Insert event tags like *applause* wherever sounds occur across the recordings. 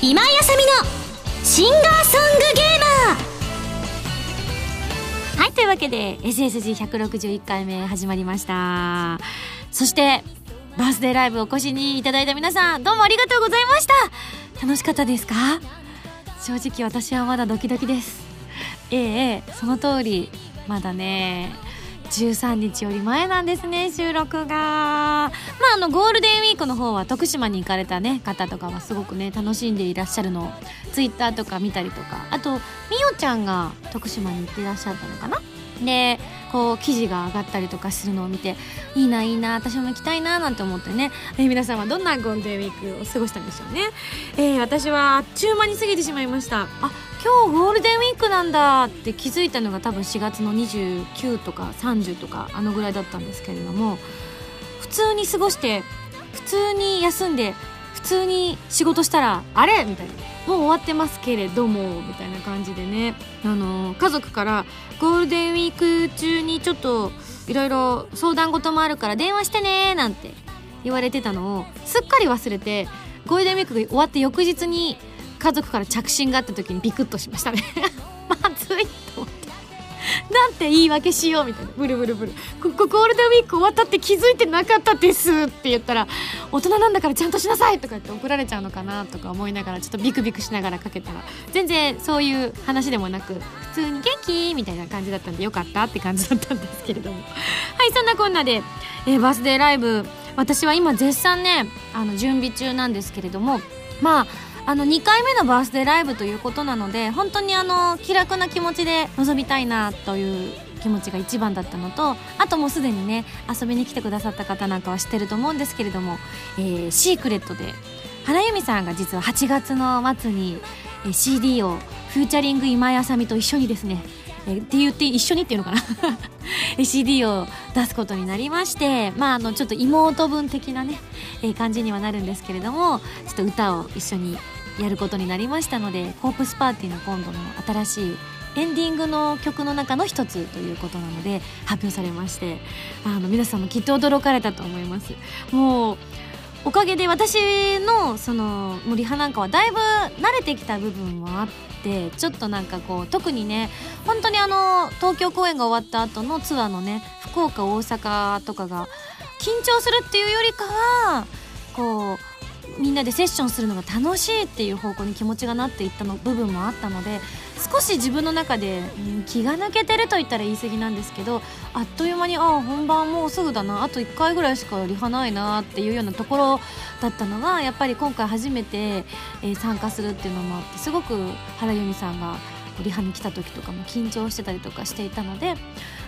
今井あさみのシンガーソングゲーマー。はいというわけで SSG161 回目始まりました。そしてバースデーライブお越しにいただいた皆さんどうもありがとうございました。楽しかったですか？正直私はまだドキドキです。ええええその通り。まだね13日より前なんですね収録が。まああのゴールデンウィークの方は徳島に行かれたね方とかはすごくね楽しんでいらっしゃるの。をツイッターとか見たりとか。あとみおちゃんが徳島に行ってらっしゃったのかな。でこう記事が上がったりとかするのを見ていいないいな私も行きたいななんて思ってね、*laughs* えー皆さんはどんなゴールデンウィークを過ごしたんでしょうね、えー私はあっちゅう間に過ぎてしまいました。あ今日ゴールデンウィークなんだって気づいたのが多分4月の29とか30とかあのぐらいだったんですけれども普通に過ごして普通に休んで普通に仕事したらあれみたいな。もう終わってますけれどもみたいな感じでね。あの家族からゴールデンウィーク中にちょっといろいろ相談事もあるから電話してねなんて言われてたのをすっかり忘れてゴールデンウィークが終わって翌日に家族から着信があった時にビクッとしましたね。*laughs* まずいと思って。なんて言い訳しようみたいな。ブルブルブル。ここゴールデンウィーク終わったって気づいてなかったですって言ったら大人なんだからちゃんとしなさいとか言って怒られちゃうのかなとか思いながらちょっとビクビクしながらかけたら全然そういう話でもなく普通に元気みたいな感じだったんでよかったって感じだったんですけれども。*laughs* はいそんなこんなで、えーバースデーライブ私は今絶賛ねあの準備中なんですけれどもまああの2回目のバースデーライブということなので本当にあの気楽な気持ちで臨みたいなという気持ちが一番だったのとあともうすでにね遊びに来てくださった方なんかは知ってると思うんですけれども、えーシークレットで原由美さんが実は8月の末に CD をフューチャリング今井あさみと一緒にですねえって言って一緒にっていうのかな？*laughs* CD を出すことになりましてまああのちょっと妹分的なね、え感じにはなるんですけれどもちょっと歌を一緒にやることになりましたのでコープスパーティーの今度の新しいエンディングの曲の中の一つということなので発表されましてあの皆さんもきっと驚かれたと思います。もうおかげで私のそのもうリハなんかはだいぶ慣れてきた部分もあってちょっとなんかこう特にね本当にあの東京公演が終わった後のツアーのね福岡大阪とかが緊張するっていうよりかはこうみんなでセッションするのが楽しいっていう方向に気持ちがなっていったの部分もあったので少し自分の中で、うん気が抜けてると言ったら言い過ぎなんですけどあっという間にああ本番もうすぐだなあと1回ぐらいしかリハないなっていうようなところだったのがやっぱり今回初めて、えー参加するっていうのもあってすごく原由美さんがリハに来た時とかも緊張してたりとかしていたので、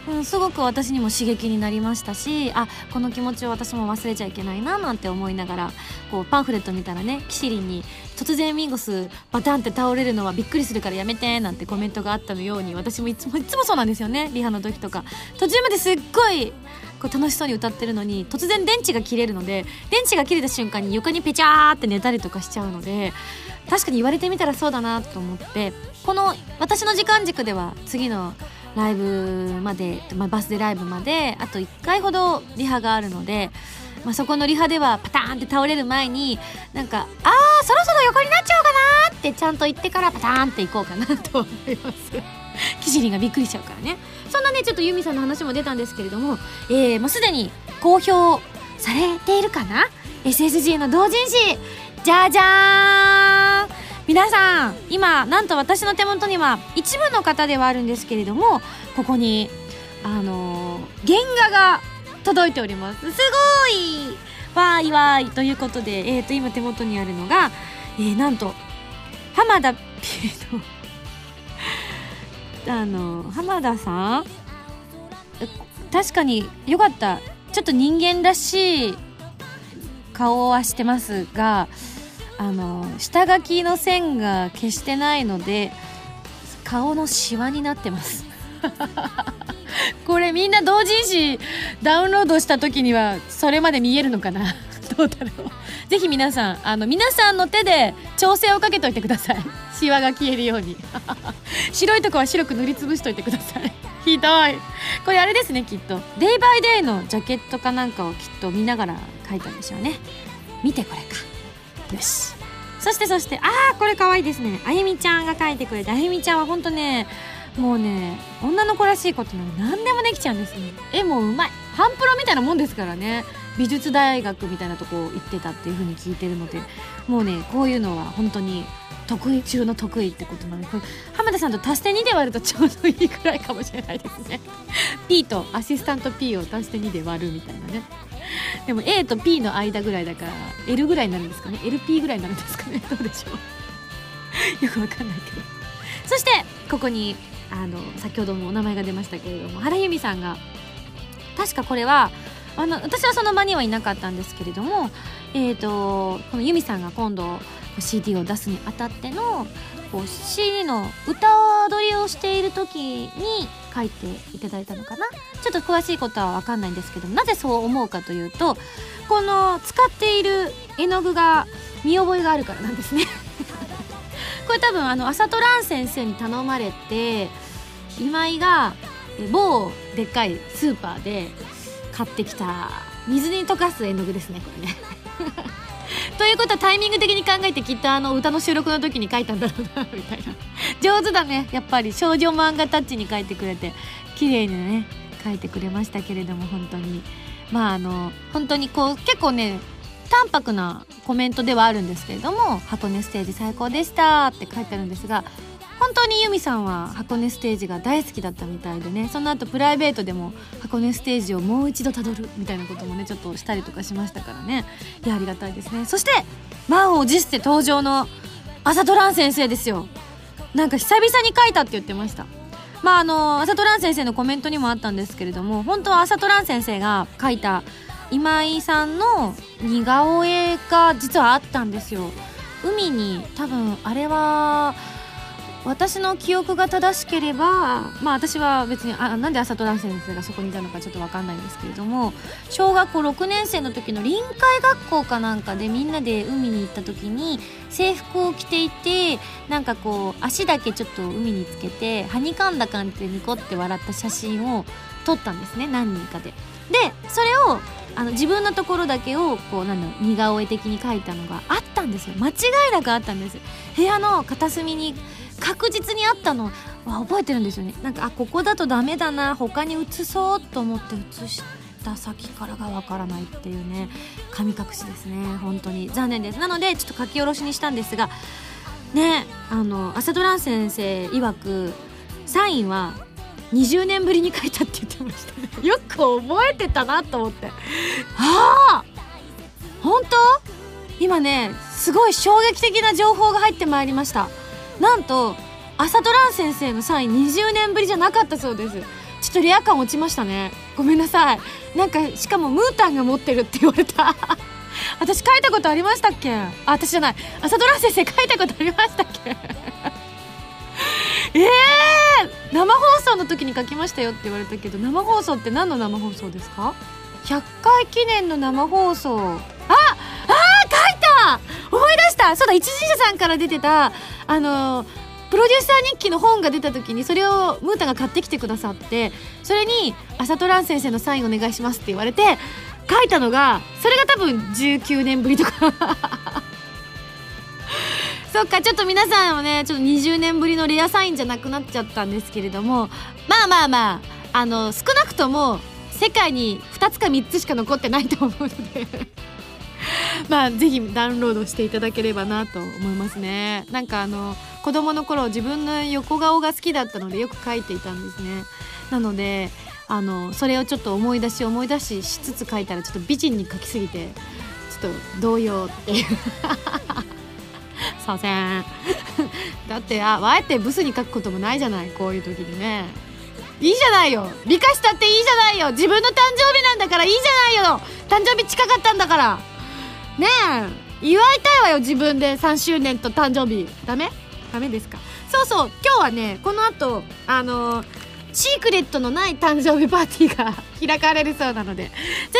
うん、すごく私にも刺激になりましたしあこの気持ちを私も忘れちゃいけないななんて思いながらこうパンフレット見たらねキシリンに「突然ミンゴスバタンって倒れるのはびっくりするからやめて」なんてコメントがあったのように私もいつもいつもそうなんですよねリハの時とか。途中まですっごいこう楽しそうに歌ってるのに突然電池が切れるので電池が切れた瞬間に床にペチャーって寝たりとかしちゃうので確かに言われてみたらそうだなと思ってこの私の時間軸では次のライブまで、まあ、バスデーライブまであと1回ほどリハがあるので、まあ、そこのリハではパターンって倒れる前になんか「あーそろそろ横になっちゃおうかな」ってちゃんと言ってからパターンっていこうかなと思います。*laughs* キシリンがびっくりしちゃうからね。そんなねちょっとユミさんの話も出たんですけれども、えー、もうすでに公表されているかな？SSG の同人誌。じゃじゃーん皆さん今なんと私の手元には一部の方ではあるんですけれどもここにあのー原画が届いております。すごい。わーいわーいということで、えー、と今手元にあるのが、えーなんと浜田ピエのあの浜田さん？確かによかった。ちょっと人間らしい顔はしてますがあの下書きの線が消してないので顔のシワになってます。*laughs* これみんな同人誌ダウンロードした時にはそれまで見えるのかな？*laughs* どうだろう。ぜひ皆さんあの皆さんの手で調整をかけといてください。*laughs* シワが消えるように。白いとこは白く塗りつぶしといてください。ひどい。これあれですねきっと。デイバイデイのジャケットかなんかをきっと見ながら描いたんでしょうね。見てこれか。よしそしてそしてああこれかわいいですね。あゆみちゃんが描いてくれてあゆみちゃんはほんとねもうね女の子らしいことなら何でもできちゃうんですね絵もうまい。ハンプロみたいなもんですからね。美術大学みたいなとこ行ってたっていう風に聞いてるのでもうねこういうのは本当に得意中の得意ってことなの。これ浜田さんと足して2で割るとちょうどいいくらいかもしれないですね。*laughs* P とアシスタント P を足して2で割るみたいなね。でも A と P の間ぐらいだから L ぐらいになるんですかね。LP ぐらいになるんですかね。*laughs* どうでしょう。*laughs* よくわかんないけど。そしてここにあの先ほどもお名前が出ましたけれども原由美さんが確かこれはあの私はその場にはいなかったんですけれども、えーと、この由美さんが今度 CD を出すにあたってのこう CD の歌踊りをしている時に書いていただいたのかな。ちょっと詳しいことは分かんないんですけどなぜそう思うかというとこの使っている絵の具が見覚えがあるからなんですね。*laughs* これ多分あの朝トラン先生に頼まれて今井が某でっかいスーパーで買ってきた水に溶かす絵の具ですねこれね。*laughs* ということはタイミング的に考えてきっとあの歌の収録の時に書いたんだろうなみたいな。上手だね。やっぱり。少女漫画タッチに書いてくれて。綺麗にね書いてくれましたけれども本当に。まああの本当にこう結構ね淡白なコメントではあるんですけれども「箱根ステージ最高でした」って書いてあるんですが本当にユミさんは箱根ステージが大好きだったみたいでねその後プライベートでも箱根ステージをもう一度たどるみたいなこともねちょっとしたりとかしましたからね。いやありがたいですね。そして満を持して登場の朝ドラン先生ですよ。なんか久々に書いたって言ってました。まああの朝ドラン先生のコメントにもあったんですけれども本当は朝ドラン先生が書いた今井さんの似顔絵が実はあったんですよ。海に多分あれは私の記憶が正しければまあ私は別にあなんで朝ドラン先生がそこにいたのかちょっと分かんないんですけれども小学校6年生の時の臨海学校かなんかでみんなで海に行った時に制服を着ていてなんかこう足だけちょっと海につけてはにかんだ感じでニコって笑った写真を撮ったんですね何人かで。でそれをあの自分のところだけをこうなんだろう似顔絵的に描いたのがあったんですよ間違いなくあったんです部屋の片隅に確実にあったのは覚えてるんですよね。なんかあここだとダメだな他に移そうと思って移した先からがわからないっていうね神隠しですね。本当に。残念です。なのでちょっと書き下ろしにしたんですがねあの朝ドラン先生曰くサインは20年ぶりに書いたって言ってました *laughs* よく覚えてたなと思って。ああ！本当？今ねすごい衝撃的な情報が入ってまいりました。なんと朝ドラン先生のサイン20年ぶりじゃなかったそうです。ちょっとレア感落ちましたね。ごめんなさい。なんかしかもムータンが持ってるって言われた。*laughs* 私書いたことありましたっけ？あ私じゃない。朝ドラン先生書いたことありましたっけ？え *laughs* えー、生放送の時に書きましたよって言われたけど生放送って何の生放送ですか？100回記念の生放送。ああ書い思い出した。そうだ一時社さんから出てたあのプロデューサー日記の本が出た時にそれをムータが買ってきてくださってそれに「朝トラン先生のサインお願いします」って言われて書いたのがそれが多分19年ぶりとか。*laughs* そっかちょっと皆さんもねちょっと20年ぶりのレアサインじゃなくなっちゃったんですけれどもまあまあまああの少なくとも世界に2つか3つしか残ってないと思うので。*laughs* まあぜひダウンロードしていただければなと思いますね。なんかあの子供の頃自分の横顔が好きだったのでよく描いていたんですね。なのであのそれをちょっと思い出し思い出ししつつ書いたらちょっと美人に描きすぎてちょっと動揺っていう。*laughs* させん。*laughs* だってああえてブスに書くこともないじゃないこういう時にね。いいじゃないよ。美化したっていいじゃないよ。自分の誕生日なんだからいいじゃないよ。誕生日近かったんだから。ねえ祝いたいわよ自分で。3周年と誕生日。ダメ？ダメですか？そうそう今日はねこの後あのシークレットのない誕生日パーティーが開かれるそうなので。ぜ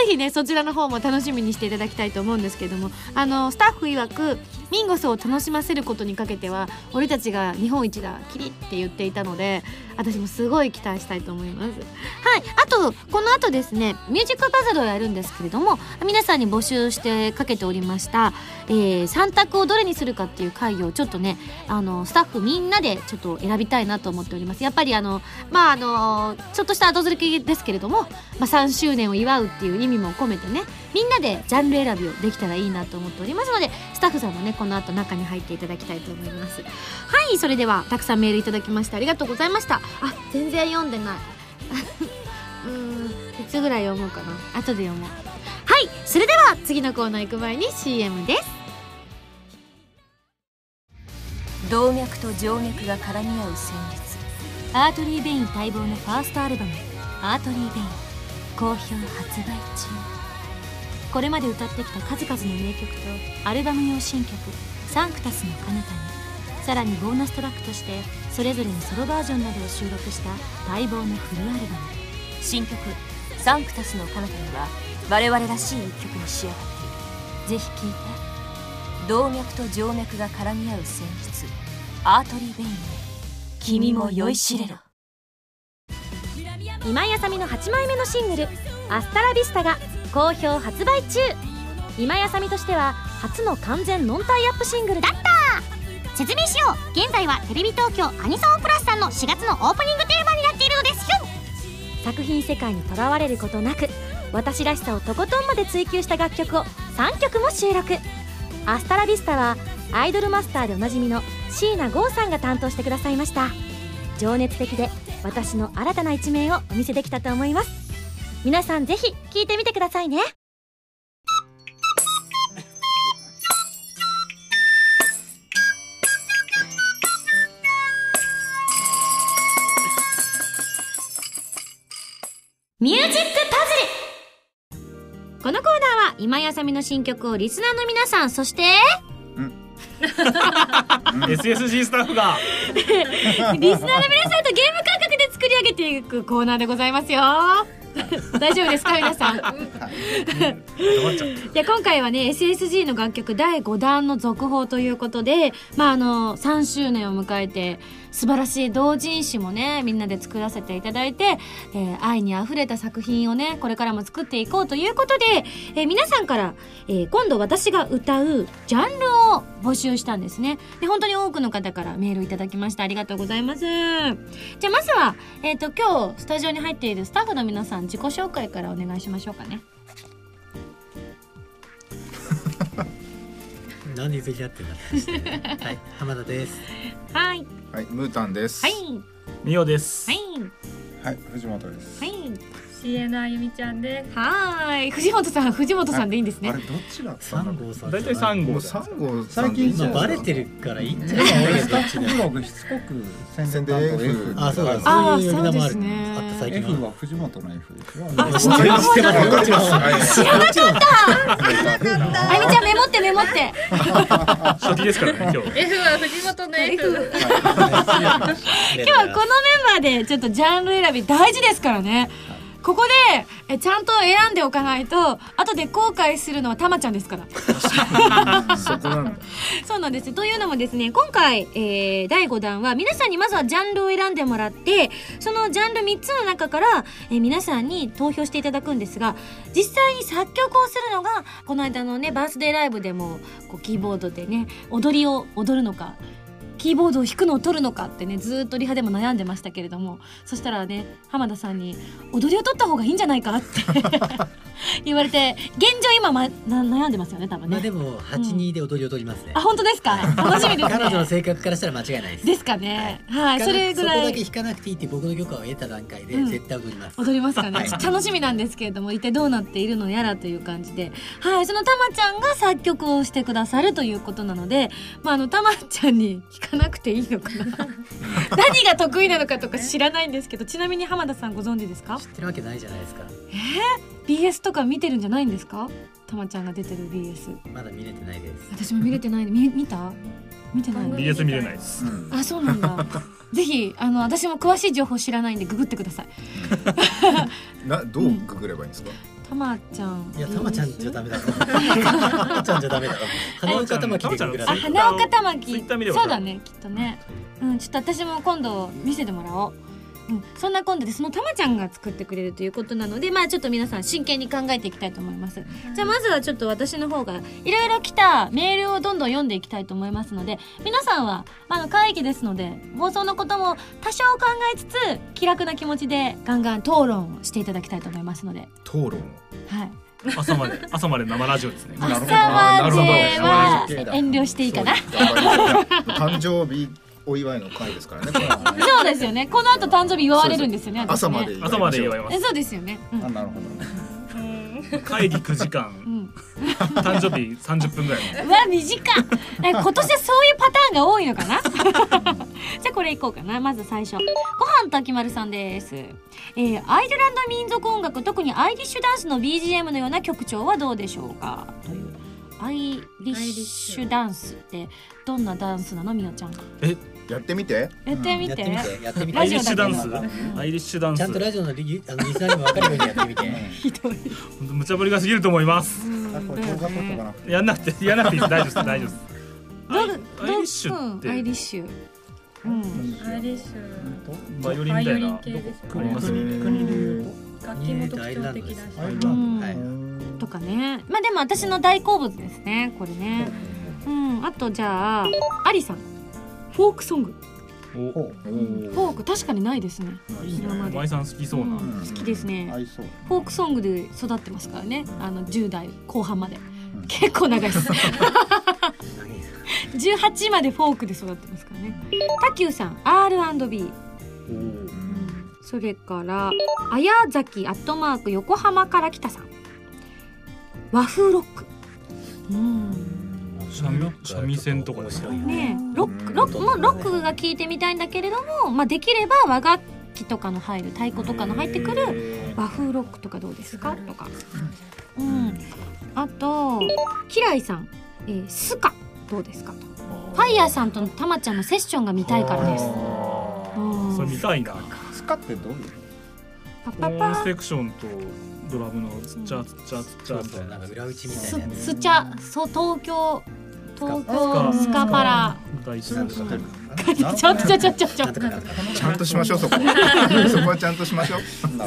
ひねそちらの方も楽しみにしていただきたいと思うんですけども。あのスタッフ曰くミンゴスを楽しませることにかけては俺たちが日本一だキリって言っていたので私もすごい期待したいと思います。はい。あとこの後ですねミュージックパズルをやるんですけれども皆さんに募集してかけておりました、えー、3択をどれにするかっていう会をちょっとねあのスタッフみんなでちょっと選びたいなと思っております。やっぱりあのまああのちょっとした後付けですけれども、まあ、3周年を祝うっていう意味も込めてねみんなでジャンル選びをできたらいいなと思っておりますのでスタッフさんもねこの後中に入っていただきたいと思います。はいそれではたくさんメールいただきましてありがとうございました。あ全然読んでない。*laughs* うんいつぐらい読もうかな。後で読もう。はいそれでは次のコーナー行く前に CM です。動脈と静脈が絡み合う旋律。 ARTERY VEIN 待望のファーストアルバム「ARTERY VEIN」好評発売中。これまで歌ってきた数々の名曲とアルバム用新曲「サンクタスの彼方にさらにボーナストラックとしてそれぞれのソロバージョンなどを収録した待望のフルアルバム。新曲「サンクタスの彼方には我々らしい一曲に仕上がっている。ぜひ聴いて。動脈と静脈が絡み合う旋律。 ARTERY VEIN 君も酔いしれろ。今井麻美の8枚目のシングル「アスタラビスタ」が好評発売中。今井麻美としては初の完全ノンタイアップシングルだった。説明しよう。現在はテレビ東京アニソンプラスさんの4月のオープニングテーマになっているのですよ。作品世界にとらわれることなく私らしさをとことんまで追求した楽曲を3曲も収録。アスタラビスタはアイドルマスターでおなじみの椎名剛さんが担当してくださいました。情熱的で私の新たな一面をお見せできたと思います。皆さんぜひ聴いてみてくださいね。ミュージックパズル。このコーナーは今やさみの新曲をリスナーの皆さんそして SSG スタッフが。*laughs* リスナーの皆さんとゲーム感覚で作り上げていくコーナーでございますよ。*laughs* 大丈夫ですか皆さん？いや今回はね SSG の楽曲第5弾の続報ということでまああの3周年を迎えて素晴らしい同人誌もねみんなで作らせていただいて、えー愛にあふれた作品をねこれからも作っていこうということで、えー皆さんから、えー今度私が歌うジャンルを募集したんですね。で本当に多くの方からメールいただきました。ありがとうございます。じゃあまずは、えっと今日スタジオに入っているスタッフの皆さん自己紹介からお願いしましょうかね。なんで譲り合ってんだってはい、浜田です。はいはい、ムータンです。はいミオです、はいはい、藤本です。はい CN あゆみちゃんです。はーい藤本さん藤本さんでいいんですねあれ、どっちだった三の号さん。大体三号もう三号さんでいいんじまあゃないですかバレてるからいいんじゃない？俺スタッフブログしつこく宣宣伝担当伝 F あ、そうだ。そういう呼び名もある。そうですねあった最近 F は。は藤本の F ですよあ知ってます。知。知らなかった。あゆみちゃんメモってメモって初期ですからね今日 F は藤本の F。今日はこのメンバーでちょっとジャンル選び大事ですからねここでえちゃんと選んでおかないと後で後悔するのはたまちゃんですから。そこなんだ。*laughs* そうなんですというのもですね今回、えー第5弾は皆さんにまずはジャンルを選んでもらってそのジャンル3つの中から、えー皆さんに投票していただくんですが実際に作曲をするのがこの間のねバースデーライブでもこうキーボードでね踊りを踊るのかキーボードを弾くのを取るのかってねずーっとリハでも悩んでましたけれどもそしたらね浜田さんに「踊りを取った方がいいんじゃないか?」って *laughs* 言われて現状今、ま、な悩んでますよね多分ね。まあでも八二で踊りを取りますねあ。本当ですか？楽しみですね。彼女の性格からしたら間違いないです。ですかね。はい、それぐらそこだけい弾かなくていいって僕の許可を得た段階でうん絶対踊ります。踊りますかね。楽しみなんですけれども、一体どうなっているのやらという感じで、はい、そのたまちゃんが作曲をしてくださるということなので、まああのたまちゃんに弾かなくていいのかな。*laughs* 何が得意なのかとか知らないんですけど、ちなみに浜田さんご存知ですか？知？ってるわけないじゃないですか。BS とか見てるんじゃないんですか？たまちゃんが出てる BS。まだ見れてないです。私も見れてない。み見た？見てない？BS 見れないですうんあそうなんだ *laughs* ぜひあの私も詳しい情報知らないんでググってください *laughs* などうググればいいんですか？たまちゃん。いやたまちゃんじゃダメだろ *laughs* たまちゃんじゃダメだろ花岡玉木でググら。あせて花岡玉木ツイッター見ればそうだねきっとね。うんちょっと私も今度見せてもらおううん、そんな今度でそのたまちゃんが作ってくれるということなのでまあちょっと皆さん真剣に考えていきたいと思います。じゃあまずはちょっつ私の方がいろいろ来たメールをどんどん読んでいきたいと思いますので皆さんは、まああの会議ですので放送のことも多少考えつつ気楽な気持ちでガンガン討論をしていただきたいと思いますので。討論？はい。朝まで *laughs* 朝まで生ラジオですね。朝までは遠慮していいかな。*laughs* 誕生日お祝いの会ですからねそうですよね。この後誕生日祝われるんですよね朝まで朝まで祝いまえそうですよね、うん。あなるほす会議9時間。うん、誕生日30分ぐらいうわ短っえ今年はそういうパターンが多いのかな？じゃあこれいこうかな。まず最初。ご飯滝丸さんです、えーアイルランド民族音楽特にアイリッシュダンスの BGM のような曲調はどうでしょうか？という？アイリッシュダンスってどんなダンスなの？みおちゃんやってみて。やってみて,、やってみて。やってみて。アイリッシュダンス。うん。アイリッシュダンス。ちゃんとラジオのリあのリスナーにも分かるようにやって。みてひどい。無茶ぶりが過ぎると思います。あこれ動画撮っとかな。くてやんなくてやんなくて大丈夫です大丈夫です。どう *laughs* アイリッシュっうんアイリッシュ。うんアイリッシュ。バイオリンみたいな。国で言う楽器も特徴的だし。はい。とかね。まあでも私の大好物ですねこれね。うん。あとじゃあアリさんフォークソング。フォーク確かにないですね。今まで。好きそうな、うん。好きですね。合いそう。フォークソングで育ってますからね。あの10代後半まで。うん。結構長いです。*laughs* *laughs* 18までフォークで育ってますからね。タキューさん R&B それから綾崎アットマーク横浜から来たさん。和風ロック。うん三味三味線とかですか？面白いよねえ。ロックロックもロックが聴いてみたいんだけれども、まあ、できれば和楽器とかの入る太鼓とかの入ってくる和風ロックとかどうですか？とか、うん、あとキライさん、えースカどうですか？と。ファイヤーさんとのたまちゃんのセッションが見たいからです。あー。それ見たいな。スカってどういう？パパパセクションとドラムのつっちゃつっちゃつっちゃそうそみたいなんか裏打ちみたいスなやつ。スチャそう東京東京スカパラ。ちょっとちょっとちょっとちょっと。ちゃんとしましょうそこ。*laughs* そこはちゃんとしましょう。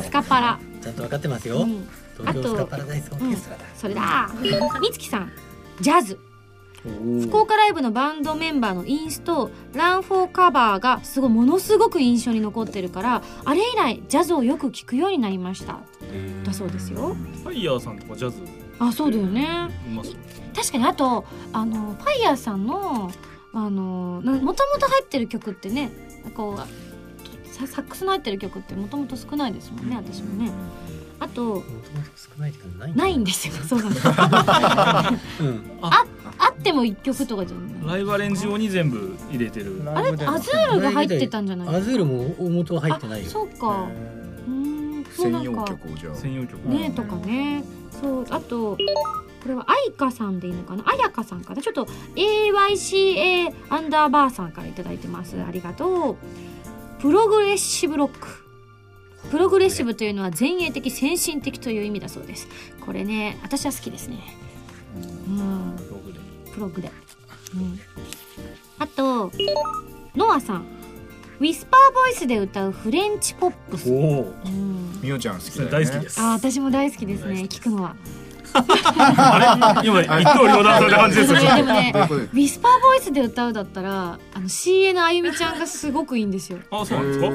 スカパラ、ちゃんと分かってますよ。うん、東京スカパラダイスオーケストラだそれだ。みつきさん。ジャズ。福岡ライブのバンドメンバーのインスト「ランフォーカバー」がすごいものすごく印象に残ってるからあれ以来ジャズをよく聞くようになりました。だそうですよ。ファイヤーさんとかジャズ？あそうだよね。うまそう確かにあとあのファイヤーさんのあのもともと入ってる曲ってねこうササックスの入ってる曲ってもともと少ないですもんね私もね。あともともと少ない時間ないないんですよ。*laughs* そうなんです。うん。あっても一曲とかじゃないライブアレンジ用に全部入れてる。あれ？アズールが入ってたんじゃないアズールも大元は入ってないそうか。うーんそうな専用んか曲をじゃあ。専用曲。ねとかねそうあとこれは愛花さんでいいのかな？彩香さんかな？ちょっと AYCA アンダーバーさんからいただいてます。ありがとう。プログレッシブロック。プログレッシブというのは前衛的先進的という意味だそうです。これね私は好きですね。うん。プログレ、うん、あとノアさんウィスパーボイスで歌うフレンチポップス、おお。うん、みおちゃん好きそだよね。れ大好きです。あ私も大好きですね。聞くのは。あれ？今一刀両断された感じですよ。でもねウィスパーボイスで歌うだったらあの CA のあゆみちゃんがすごくいいんですよ。あそうなんですか？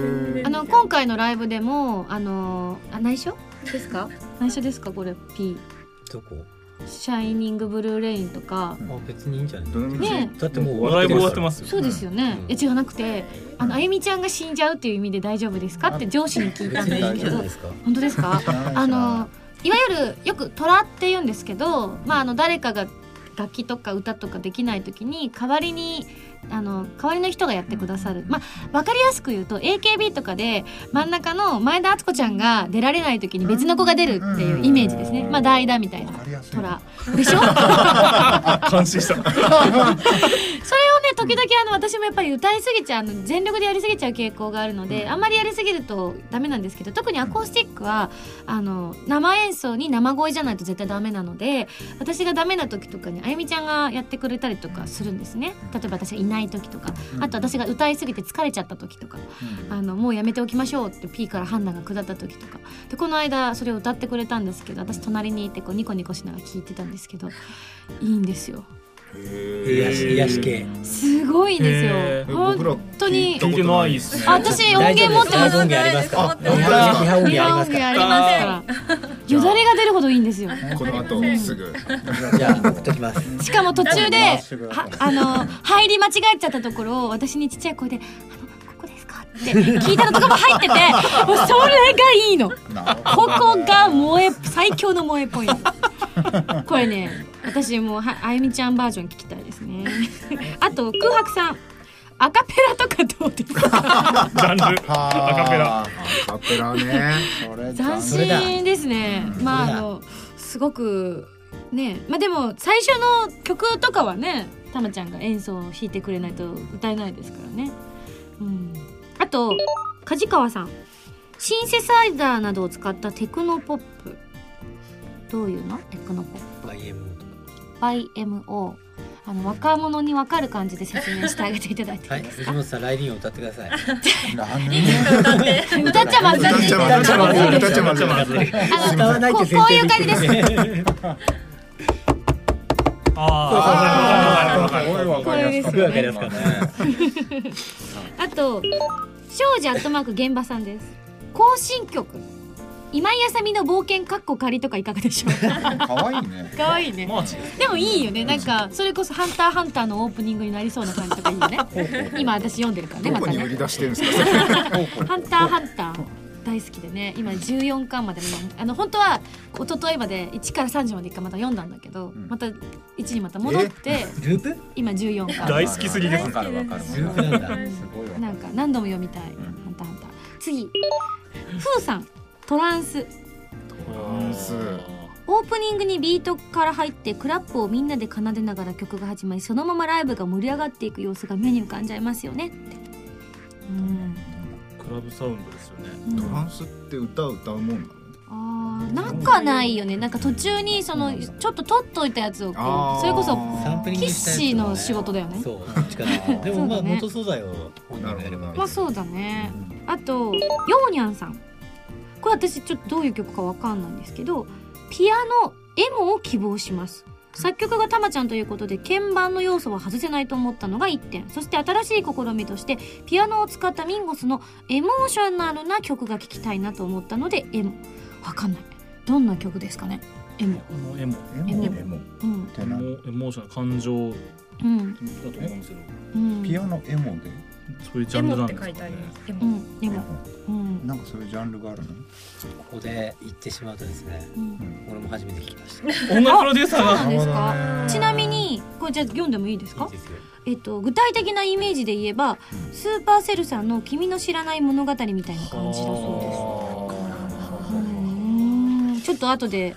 あの今回のライブでもあのあ内緒？ですか？内緒ですか？これ P どこ？シャイニングブルーレインとか。あ別にいいんじゃない？ね。だってもうライブ終わってまますよ。そうですよね。うん。え違うなくてあのあゆみちゃんが死んじゃうっていう意味で大丈夫ですか？って上司に聞いたんですけど。本当ですか？*laughs* あのいわゆるよく虎って言うんですけど、まあ、あの誰かが楽器とか歌とかできない時に代わりにあの代わりの人がやってくださる、まあ、分かりやすく言うと AKB とかで真ん中の前田敦子ちゃんが出られない時に別の子が出るっていうイメージですね、まあ、代打みたいな。わかりやすい。虎。でしょ？*laughs* *laughs* それをね時々あの私もやっぱり歌いすぎちゃうあの全力でやりすぎちゃう傾向があるので、あんまりやりすぎるとダメなんですけど特にアコースティックはあの生演奏に生声じゃないと絶対ダメなので私がダメな時とかにあゆみちゃんがやってくれたりとかするんですね。例えば私がいない時とか、あと私が歌いすぎて疲れちゃった時とか、あのもうやめておきましょうって P から判断が下った時とか。でこの間それを歌ってくれたんですけど私隣にいてこうニコニコしながら聞いてたんですけどいいんですよ癒し癒し系。すごいですへよ本当に。聞いてないっすねあ私音源持ってます音源ありますか音日源ありますから。よだれが出るほどいいんですよ。この後すぐ。じゃあ送っときます。しかも途中であの入り間違えちゃったところを私にちっちゃい声で「あのここですか?」って聞いたのとかも入ってて *laughs* もうそれがいいの。なここが萌え最強の萌えポイント。*laughs* これね私もうはあゆみちゃんバージョン聞きたいですね。*laughs* あと空白さん。アカペラとかどうですか？ジャンルアカペラ。アカペラね。斬新ですね。まああのすごくねまあでも最初の曲とかはねたまちゃんが演奏を弾いてくれないと歌えないですからね。うんあと梶川さん。シンセサイザーなどを使ったテクノポップ。どういうの？テクノポップ。YMO あの若者に分かる感じで説明してあげていただいてか？はい。い藤本さんライディンを歌ってください。歌っちゃまず歌っちゃまず歌っちゃまずあ歌のわない。こうこうい。う感じですああわかりやすかったすごい。わかりやすかったあと庄司アットマーク現場さんです。更新曲。今井あさみの冒険かっこ仮とかいかがでしょう？*laughs* 可愛いね。可愛いね。マジ？でもいいよね。なんかそれこそ「ハンターハンター」のオープニングになりそうな感じとかいいよね。今私読んでるからねどまたね。こに売り出してるんですか？それ「ハンターハンター」大好きでね今14巻までもあの本当は一昨日まで1から3時まで一回また読んだんだけど、ん。また1にまた戻ってループ？今14巻。大好きすぎです。わかるわかるすごいわなんか何度も読みたい「ハンターハンター」次。ふーさんトランス。オープニングにビートから入ってクラップをみんなで奏でながら曲が始まりそのままライブが盛り上がっていく様子が目に浮かんじゃいますよね。ってうん。クラブサウンドですよね。うん。トランスって歌歌うもんなの？なんかないよね。なんか途中にそのちょっと取っといたやつをこうそれこそサンプリングしたやつキッシーの仕事だよね。*laughs* でもまあ元素材を本人がやればまあそうだね。あとヨーニャンさん。これ私ちょっとどういう曲かわかんないんですけどピアノエモを希望します作曲がたまちゃんということで鍵盤の要素は外せないと思ったのが1点。そして新しい試みとしてピアノを使ったミンゴスのエモーショナルな曲が聴きたいなと思ったのでエモ。わかんない。どんな曲ですかね？エモ。エモ。エモ。エモ。うん。エってなモエモーショナル感情。うん。だと思うんですけどうん。ピアノエモでそういうジャンルなんですかって書いてありねます。エモ。うん。エモうんなんかそういうジャンルがあるの？ここで言ってしまうとですねうん。俺も初めて聞きました。音楽プロデューサーそうながんですか？ねちなみにこれじゃあ読んでもいいですか？いいですよ。えっと、具体的なイメージで言えば、スーパーセルさんの「君の知らない物語」みたいな感じだそうです。うーんちょっと後で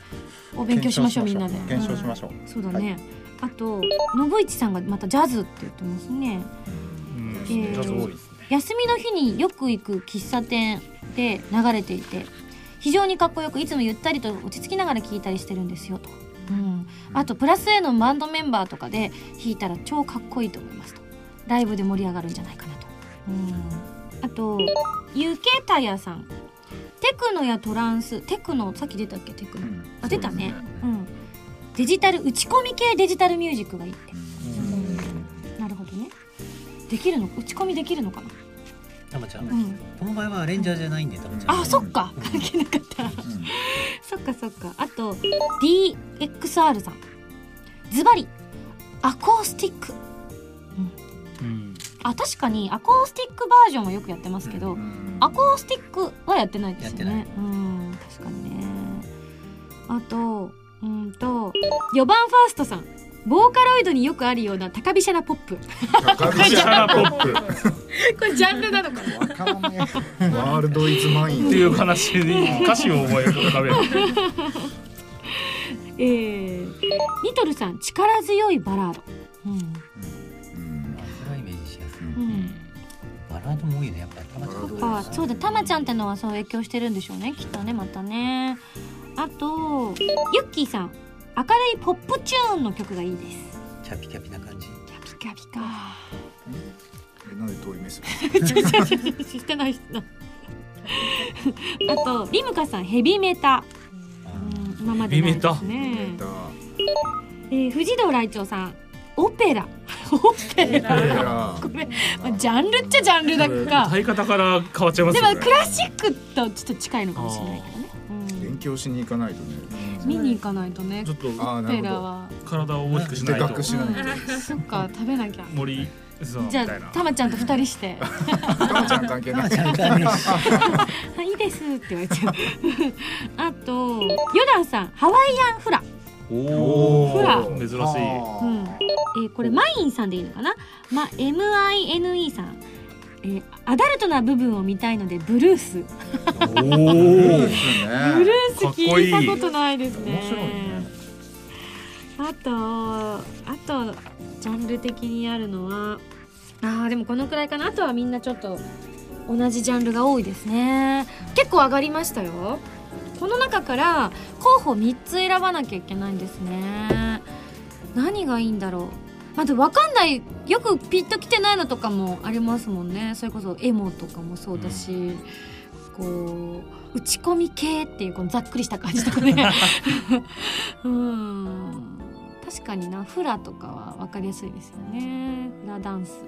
お勉強しましょうみんなで。検証しましょう。うん。そうだね、あと信市さんがまたジャズって言ってますね。うん休みの日によく行く喫茶店で流れていて非常にかっこよくいつもゆったりと落ち着きながら聴いたりしてるんですよと、うん、あとプラス A のバンドメンバーとかで弾いたら超かっこいいと思いますと。ライブで盛り上がるんじゃないかなと、うん、あとゆけたやさん。テクノやトランステクノさっき出たっけ？テクノ、うん。あ出たね。ね。うん。デジタル打ち込み系デジタルミュージックがいいって、できるの？打ち込みできるのかな？たまちゃん。うん。この場合はアレンジャーじゃないんでたまちゃん。あそっか。関係なかった。そっかそっか。あと DXR さん。ズバリ。アコースティック。うん。あ確かにアコースティックバージョンはよくやってますけど、アコースティックはやってないですよやねうん。確かにね。あとうんと4番ファーストさんボーカロイドによくあるような高飛車なポップ。高シャラポップ。*laughs* これジャンルなのかなわからねワールドイズマインっていう話に歌詞を思い浮かべる。*laughs* えー、ニトルさん力強いバラード、うん、それはバラードも多いね。やっぱりたまちゃんあそうだ。たまちゃんってのはそう影響してるんでしょうね。きっとねまたね。あとユッキーさん明るいポップチューンの曲がいいです。キャピキャピな感じ。キャピキャピか。えなんで遠い目するしてない人。あとリムカさんヘビメタ、うん、今までないですね。だえー、藤堂来長さんオペラ。オペラ。えらごめん、まあ、ジャンルっちゃジャンルだか歌い方から変わっちゃいますよね。でもクラシックとちょっと近いのかもしれないけどね、勉強しに行かないとね。うん、見に行かないとねちょっとオああなるほど。ペラは。体を大きくしでないと。かくしないと。そっか食べなきゃ。森じゃあたまちゃんと二人して。たまちゃん関係ない。*laughs* いいですって言われちゃう。あとヨダンさんハワイアンフラ。おほら珍しい。うん、えーこれマインさんでいいのかな、ま、MINE さん、えーアダルトな部分を見たいのでブルース。お *laughs* いいおですブルねース聞いたことないですね。ね。あとあとジャンル的にあるのはあーでもこのくらいかな。あとはみんなちょっと同じジャンルが多いですね。結構上がりましたよ。この中から候補3つ選ばなきゃいけないんですね。何がいいんだろうまだ分かんない。よくピッときてないのとかもありますもんね。それこそエモとかもそうだし、こう打ち込み系っていうこのざっくりした感じとかね。*laughs* うん。確かにな。フラとかは分かりやすいですよね。フラダンス。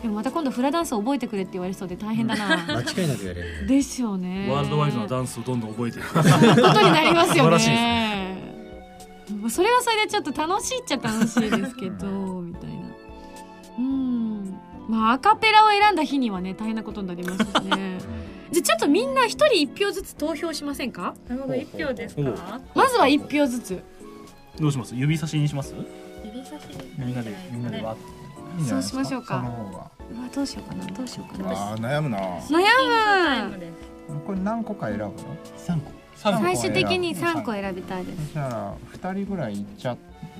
でもまた今度フラダンス覚えてくれって言われそうで大変だな。間違いなくやれる。でしょうね。ワールドワイドなダンスをどんどん覚えていく。ことになりますよ素晴らしいですね。まあそれはそれでちょっと楽しいっちゃ楽しいですけどみたいな。うん。まあアカペラを選んだ日にはね大変なことになりますしね。じゃちょっとみんな一人一票ずつ投票しませんか？なるほど一票ですか？まずは一票ずつ。どうします？指差しにします？指差しみんなでみんなでわそうしましょうか。うわどうしようかな。どうしようかなあ悩むな。悩む。これ何個か選ぶの？三個。最終的に三個選びたいです。じゃあ2人ぐらいいっちゃ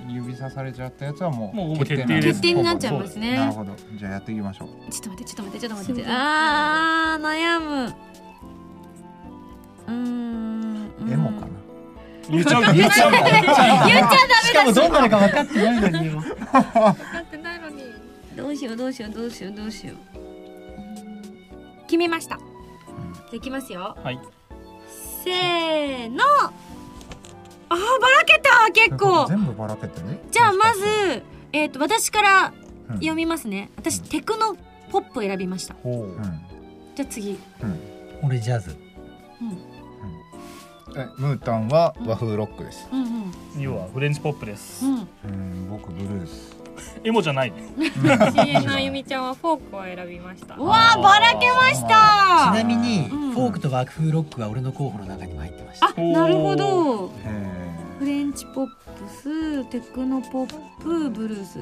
指さされちゃったやつはもうもう決定です。決定になっちゃいますね。なるほどじゃあやっていきましょう。ちょっと待ってちょっと待ってちょっと待って。ああ悩む。うんエモかな言っちゃうか。言っちゃう言っちゃダメし。かもどんなのか分かってないのに分かってないのに。どうしようどうしようどうしようどうしよう。決めました、できますよ。はい。せーの。あーばらけた結構。全部ばらけてるじゃあまずえっ、と私からうん。読みますね。私テクノポップ選びました。ほう。うん。じゃあ次。俺ジャズ。えムータンは和風ロックです。うんうん。要はフレンチポップです。うん。うん僕ブルースエモじゃない。ね CM あゆみちゃんはフォークを選びました。うわーばらけました。ちなみにうん。フォークと和風ロックは俺の候補の中にも入ってました。あなるほど。えフレンチポップステクノポップブルース。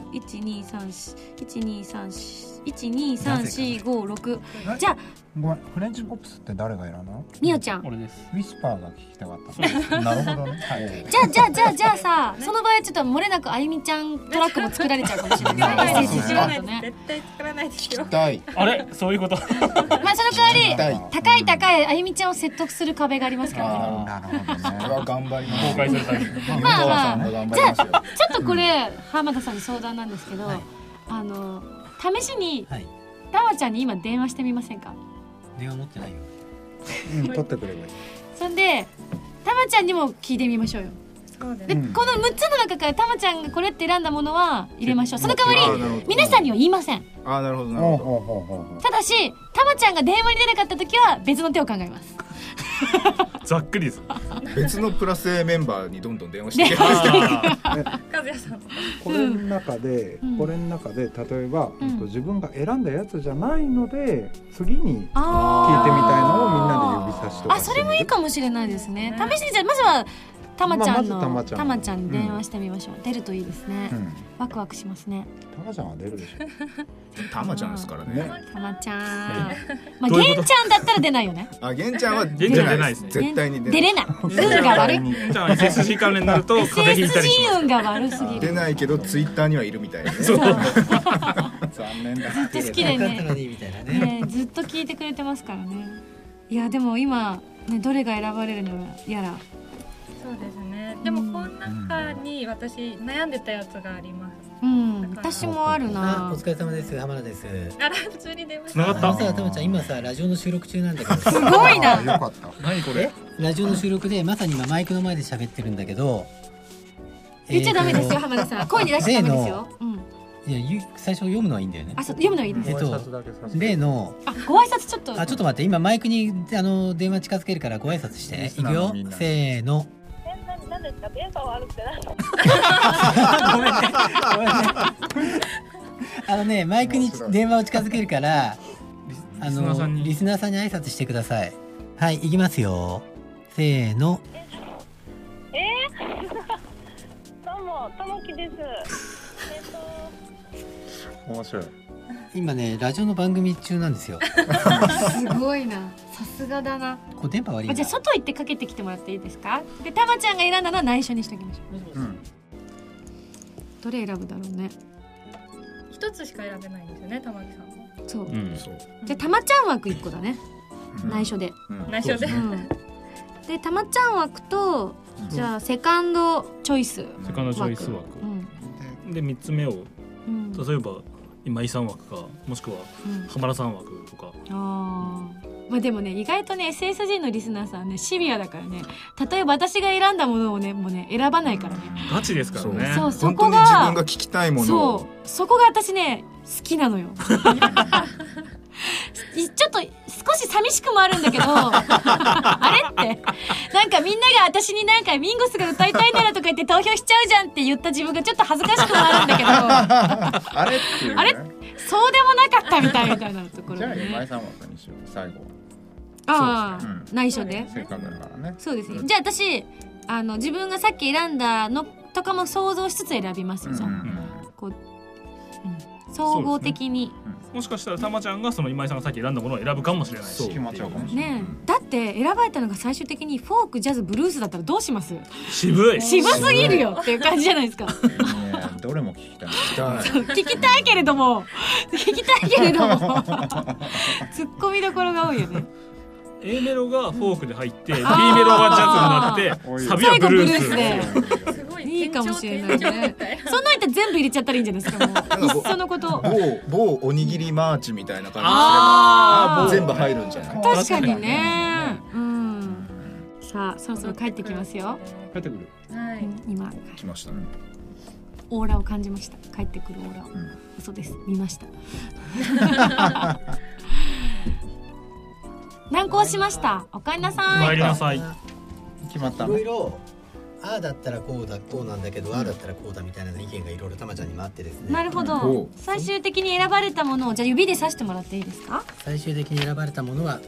12341234123456じゃあーごめんフレンチポップスって誰が選んだの？みおちゃん。俺です。ウィスパーが聞きたかったなるほどね。はい。じゃあじゃあじゃあじゃあさその場合ちょっと漏れなくあゆみちゃんトラックも作られちゃうかもしれない。絶対作らないですよ痛い。あれそういうこと？まあその代わり高い高いあゆみちゃんを説得する壁がありますからねあなるほどーこれはね頑張ります。公開するために湯川さんが頑張りますよ。ちょっとこれ浜田さんに相談なんですけど、はい。あの試しにはい。たまちゃんに今電話してみませんか？電話持ってないよ。うん取ってくればいい。そんでたまちゃんにも聞いてみましょうよ。そうでこの6つの中からたまちゃんがこれって選んだものは入れましょう。その代わり皆さんには言いません。あーなるほどなるほど。ただしたまちゃんが電話に出なかった時は別の手を考えます *laughs* ざっくりです。別のプラス A メンバーにどんどん電話していけあ和也さん。これの中で、うん。これの中で例えば、自分が選んだやつじゃないので次に聞いてみたいあのをみんなで指差しとかあそれもいいかもしれないですね。試しにじゃあまずはたまちゃんまあのまずたまちゃん。たまちゃんに電話してみましょう、出るといいですね、うん。ワクワクしますね。タマちゃんは出るでしょ。*laughs* たまちゃんですからね。ね。たまちゃん。まあどういうこと？玄ちゃんだったら出ないよね。あ玄ちゃんちゃん出ない。ですね。絶対に出出れない。運が悪いじゃあ SSG 関連になると風邪ひいたりし SSG 運が悪すぎる。出ないけどツイッターにはいるみたいなね。*laughs* そう。*laughs* 残念だ。ずっと好きでね。なかったのにみたいなね。ねずっと聞いてくれてますからね。いやでも今、ね、どれが選ばれるのやらそうですね。でもこの中に私悩んでたやつがあります。うん。私もあるあなお疲れ様です。浜田です。あら普通に電話繋がった？たまちゃん。今さラジオの収録中なんだけど。*laughs* すごいな。あよかった。何これ？ラジオの収録でまさに今マイクの前で喋ってるんだけど。言っちゃダメですよえー浜田さん。声に出しちゃダメですよ、うん、といやゆ最初読むのはいいんだよね。あそう読むのいいです。えっと例のあご挨拶ちょっと。あちょっと待って今マイクにあの電話近づけるからご挨拶して。いくよ。ナーのなせーの何ですか電波悪くて何ごめんね。ごめんね。あのねマイクに電話を近づけるからあリスナーさんに。のリスナーさんに挨拶してください。はい行きますよ。せーの。えー、*laughs* どうもともきです。えっと面白い今ねラジオの番組中なんですよ。すごいな。さすがだな。これ電波悪いじゃあ外行ってかけてきてもらっていいですか？でたまちゃんが選んだのは内緒にしておきましょう。うん。どれ選ぶだろうね。一つしか選べないんですよね玉木さんも。そう。うん。そう。じゃあたまちゃん枠1個だね。うん。内緒で。うん。内緒で。うん。でたまちゃん枠とじゃあセカンドチョイス。セカンドチョイス枠。うん。で3つ目を。うん。例えば今井さん枠かもしくはうん。浜田さん枠とか。あー。まあでもね意外とね SSG のリスナーさんねシビアだからね。例えば私が選んだものをねもうね選ばないからね。ガチですからね。そうそ本当にこが自分が聞きたいものそをう。そこが私ね好きなのよ。い *laughs* ちょっと少し寂しくもあるんだけど *laughs* あれって。なんかみんなが私になんかミンゴスが歌いたいならとか言って投票しちゃうじゃんって言った自分がちょっと恥ずかしくもあるんだけど *laughs* あれっていうね。あれ？そうでもなかったみたいみたいなところじゃあ今井さん枠にしよう？最後。ああ、うん。内緒で。せっかくだからね。そうです。ねじゃあ私あの自分がさっき選んだのとかも想像しつつ選びます。よ、じゃあ。うんうん総合的に。もしかしたらたまちゃんがその今井さんがさっき選んだものを選ぶかもしれないし。決まっちゃうかもしれない。ねえ。だって選ばれたのが最終的にフォークジャズブルースだったらどうします？渋い。渋すぎるよっていう感じじゃないですか。ね。どれも聞きたい。聞きたい。聞きたいけれども。聞きたいけれども。ツッコミどころが多いよね。A メロがフォークで入って B メロがジャズになってサビはブルースでいいいかもしれないねそんなん言ったら全部入れちゃったらいいんじゃないですかもう。いっそのこと某某おにぎりマーチみたいな感あじで全部入るんじゃない？確かにね。うん。さあそろそろ帰ってきますよ、帰ってくる。はい。うん今。来ましたオーラを感じました。帰ってくるオーラ嘘です。見ました。*laughs* 難航しました。おかえりなさい。参りなさい。決まった。いろいろああだったらこうだこうなんだけど、ああだったらこうだみたいな意見がいろいろたまちゃんにもあってですね。なるほど。お最終的に選ばれたものをじゃあ指で指してもらっていいですか？最終的に選ばれたものは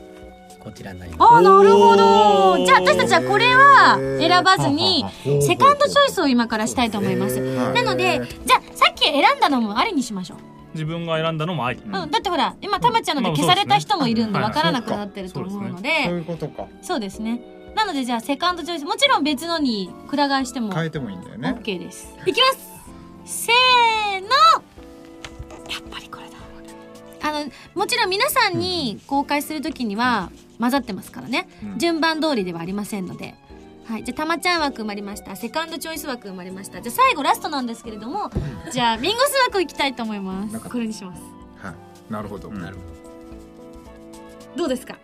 こちらになります。ああなるほど。じゃあ私たちはこれは選ばずにセカンドチョイスを今からしたいと思います。なのでじゃあさっき選んだのもありにしましょう。自分が選んだのもあり。うん、だってほら今たまちゃんので消された人もいるんでまあ分からなくなってると思うのそうでいうことか。そうですねなのでじゃあセカンドチョイス。もちろん別のにくら替えしても変えてもいいんだよね。OK です。いきます。せーの。やっぱりこれだ。あのもちろん皆さんに公開するときには混ざってますからね、うん。順番通りではありませんので。はい、じゃあたまちゃん枠生まれました。セカンドチョイス枠生まれました。じゃあ最後ラストなんですけれどもじゃあミンゴス枠いきたいと思います。これにします。はい。なるほど。うん。なるほどうですか？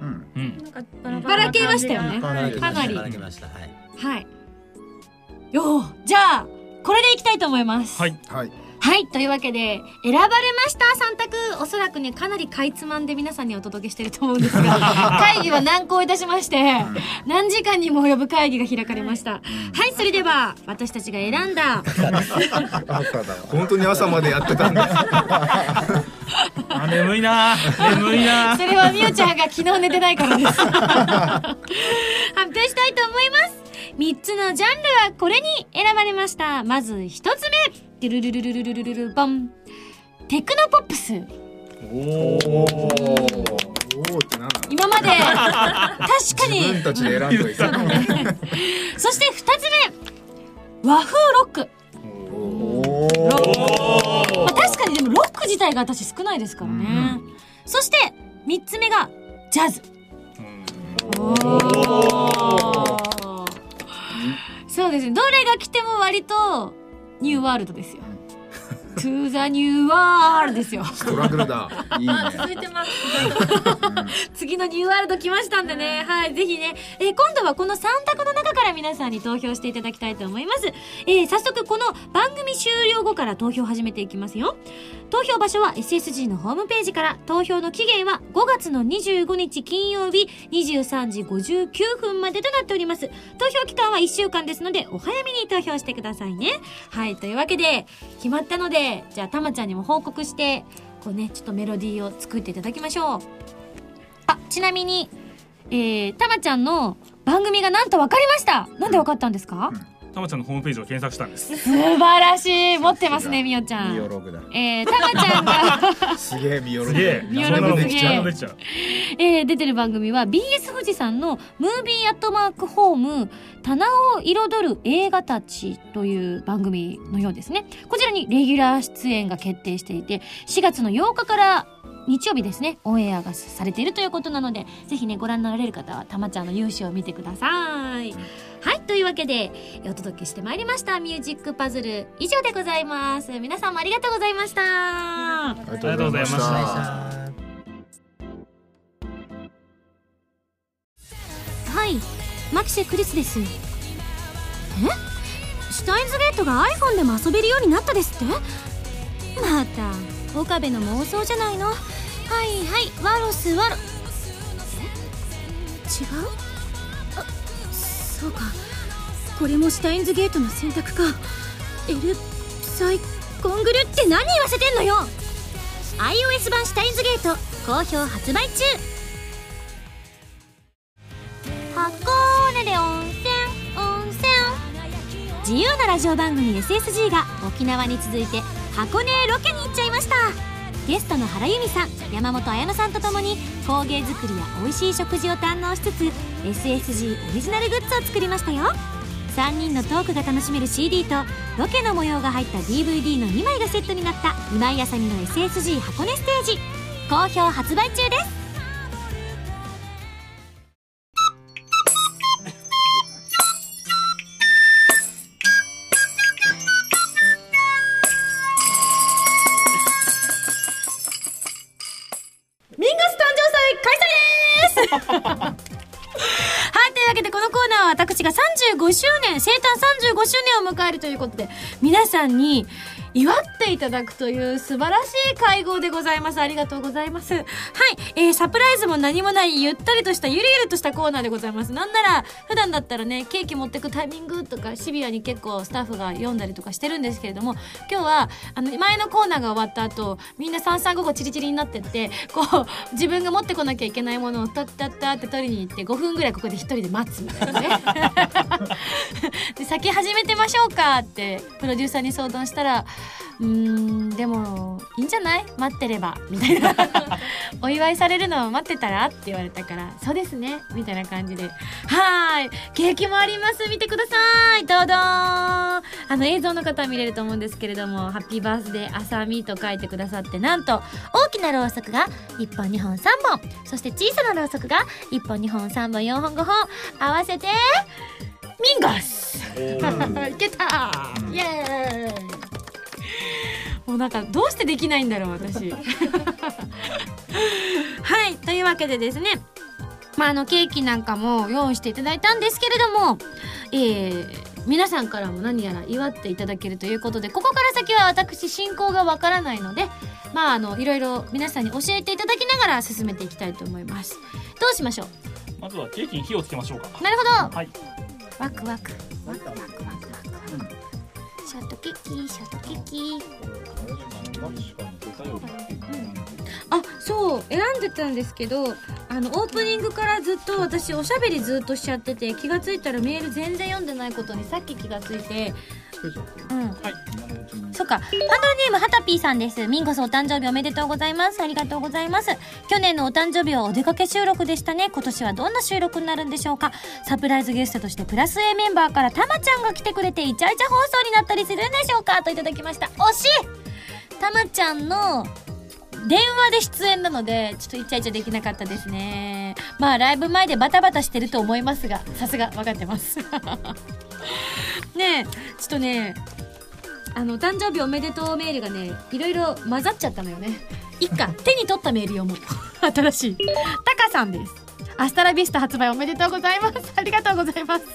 うん。うん。なんかバラばらけましたよね。かなり。ばらけました。はい。はい。よーじゃあこれでいきたいと思います。はい。はいはいというわけで選ばれました3択おそらくねかなりかいつまんで皆さんにお届けしてると思うんですが *laughs* 会議は難航いたしまして何時間にも及ぶ会議が開かれました。はいそれでは私たちが選んだ *laughs* 本当に朝までやってたんだ。あ眠いな。眠いな。*laughs* それはみおちゃんが昨日寝てないからです。発表したいと思います。3つのジャンルはこれに選ばれました。まず1つ目ルルルルルルルルルルボンテクノポップスおおおおってなんだ今まで確かに自分たちで選んどいてそして2つ目和風ロック、おまあ、確かにでもロック自体が私少ないですからね、そして3つ目がジャズおおそうですねどれが来ても割とニューワールドですよ。To the new world ですよストラグルだいいね続いてます次のニューワールド来ましたんでね、はい、ぜひね、えー今度はこの3択の中から皆さんに投票していただきたいと思います。えー早速この番組終了後から投票を始めていきますよ。投票場所は SSG のホームページから、投票の期限は5月の25日金曜日23時59分までとなっております。投票期間は1週間ですので、お早めに投票してくださいね。はい、というわけで、決まったので、じゃあたまちゃんにも報告して、こうね、ちょっとメロディーを作っていただきましょう。あ、ちなみに、えー、たまちゃんの番組がなんと分かりました。なんで分かったんですか、たまちゃんのホームページを検索したんです。素晴らしい。持ってますねみおちゃん。ビオログだ。えー、たまちゃんが、すげえビオログすげえ。ビオログすげえのできちゃう。できちゃう。えー、出てる番組は BS 富士山のムービーアットマークホーム棚を彩る映画たちという番組のようですね。こちらにレギュラー出演が決定していて4月の8日から日曜日ですねオンエアがされているということなのでぜひねご覧になられる方はたまちゃんの勇姿を見てください、はいというわけでお届けしてまいりましたミュージックパズル。以上でございます。皆さんもありがとうございました。ありがとうございました。たはい、マキシェクリスです。え？シュタインズゲートが iPhone でも遊べるようになったですって？また、岡部の妄想じゃないの？はいはい、ワロスワロ。え？違う？あ、そうか。これもシュタインズゲートの選択か。エル、サイ、コングルって何言わせてんのよ !iOS 版シュタインズゲート、好評発売中箱根で温泉温泉自由なラジオ番組 SSG が沖縄に続いて箱根へロケに行っちゃいましたゲストの原由美さん山本彩乃さんとともに工芸作りや美味しい食事を堪能しつつ SSG オリジナルグッズを作りましたよ。3人のトークが楽しめる CD とロケの模様が入った DVD の2枚がセットになった今井あさみの SSG 箱根ステージ。好評発売中です。ということで、皆さんにただくという素晴らしい会合でございます。ありがとうございます。はい、えー、サプライズも何もないゆったりとしたゆるゆるとしたコーナーでございます。なんなら、普段だったらね、ケーキ持ってくタイミングとかシビアに結構スタッフが読んだりとかしてるんですけれども、今日は、あの、前のコーナーが終わった後、みんな三三五五チリチリになってって、こう、自分が持ってこなきゃいけないものをタッタッタって取りに行って、5分ぐらいここで一人で待つみたいなね。*laughs* で、先始めてましょうかって、プロデューサーに相談したら、うーん、でも、いいんじゃない？待ってれば。みたいな。*laughs* お祝いされるのを待ってたらって言われたから、そうですね。みたいな感じで。はーい。ケーキもあります。見てください。どうぞあの、映像の方は見れると思うんですけれども、ハッピーバースデーあさみと書いてくださって、なんと、大きなろうそくが1本、2本、3本。そして小さなろうそくが1本、2本、3本、4本、5本。合わせて、ミンゴス *laughs* いけたイエーイなんかどうしてできないんだろう私。*laughs* はいというわけでですねまああのケーキなんかも用意していただいたんですけれどもえー皆さんからも何やら祝っていただけるということでここから先は私進行がわからないのでまああのいろいろ皆さんに教えていただきながら進めていきたいと思います。どうしましょまずはケーキに火をつけましょうか。うなるほど。はい。ワクワク。ワクワクショートケーキショートケーキ。あそう選んでたんですけどあのオープニングからずっと私おしゃべりずっとしちゃってて気がついたらメール全然読んでないことにさっき気がついて。うん。はいそっか。ハンドルネームはたぴーさんです。ミンゴスお誕生日おめでとうございます。ありがとうございます。去年のお誕生日はお出かけ収録でしたね。今年はどんな収録になるんでしょうか。サプライズゲストとしてプラス A メンバーからたまちゃんが来てくれてイチャイチャ放送になったりするんでしょうか。といただきました。惜しい。たまちゃんの電話で出演なので、ちょっとイチャイチャできなかったですね。まあ、ライブ前でバタバタしてると思いますが、さすが。分かってます。*laughs* ねえ、ちょっとね、あの、誕生日おめでとうメールがね、いろいろ混ざっちゃったのよね。一家、手に取ったメール読もう。新しい。タカさんです。アスタラビスタ発売おめでとうございます。ありがとうございます。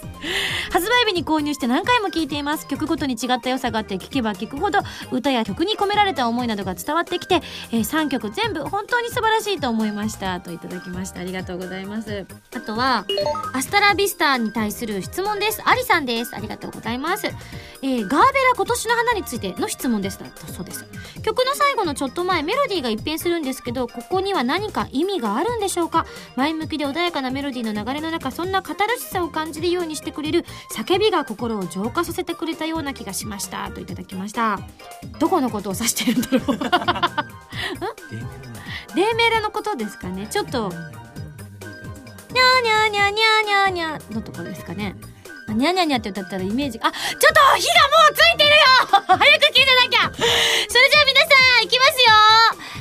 発売日に購入して何回も聴いています。曲ごとに違った良さがあって聴けば聴くほど歌や曲に込められた思いなどが伝わってきて、えー3曲全部本当に素晴らしいと思いました。といただきました。ありがとうございます。あとは、アスタラビスタに対する質問です。アリさんです。ありがとうございます。えーガーベラ今年の花についての質問です。だそうです。曲の最後のちょっと前メロディーが一変するんですけどここには何か意味があるんでしょうか前向きで穏やかなメロディーの流れの中そんなカタルシスさを感じるようにしてくれる叫びが心を浄化させてくれたような気がしました。といただきました。どこのことを指してるんだろう。レーメラのことですかね。ちょっとにゃーにゃーにゃーにゃーにゃーにゃーのところですかね。あにゃーにゃーにゃーって歌ったらイメージがあちょっと火がもうついてるよ。早く消せなきゃ。それじゃあ皆さんいきますよ。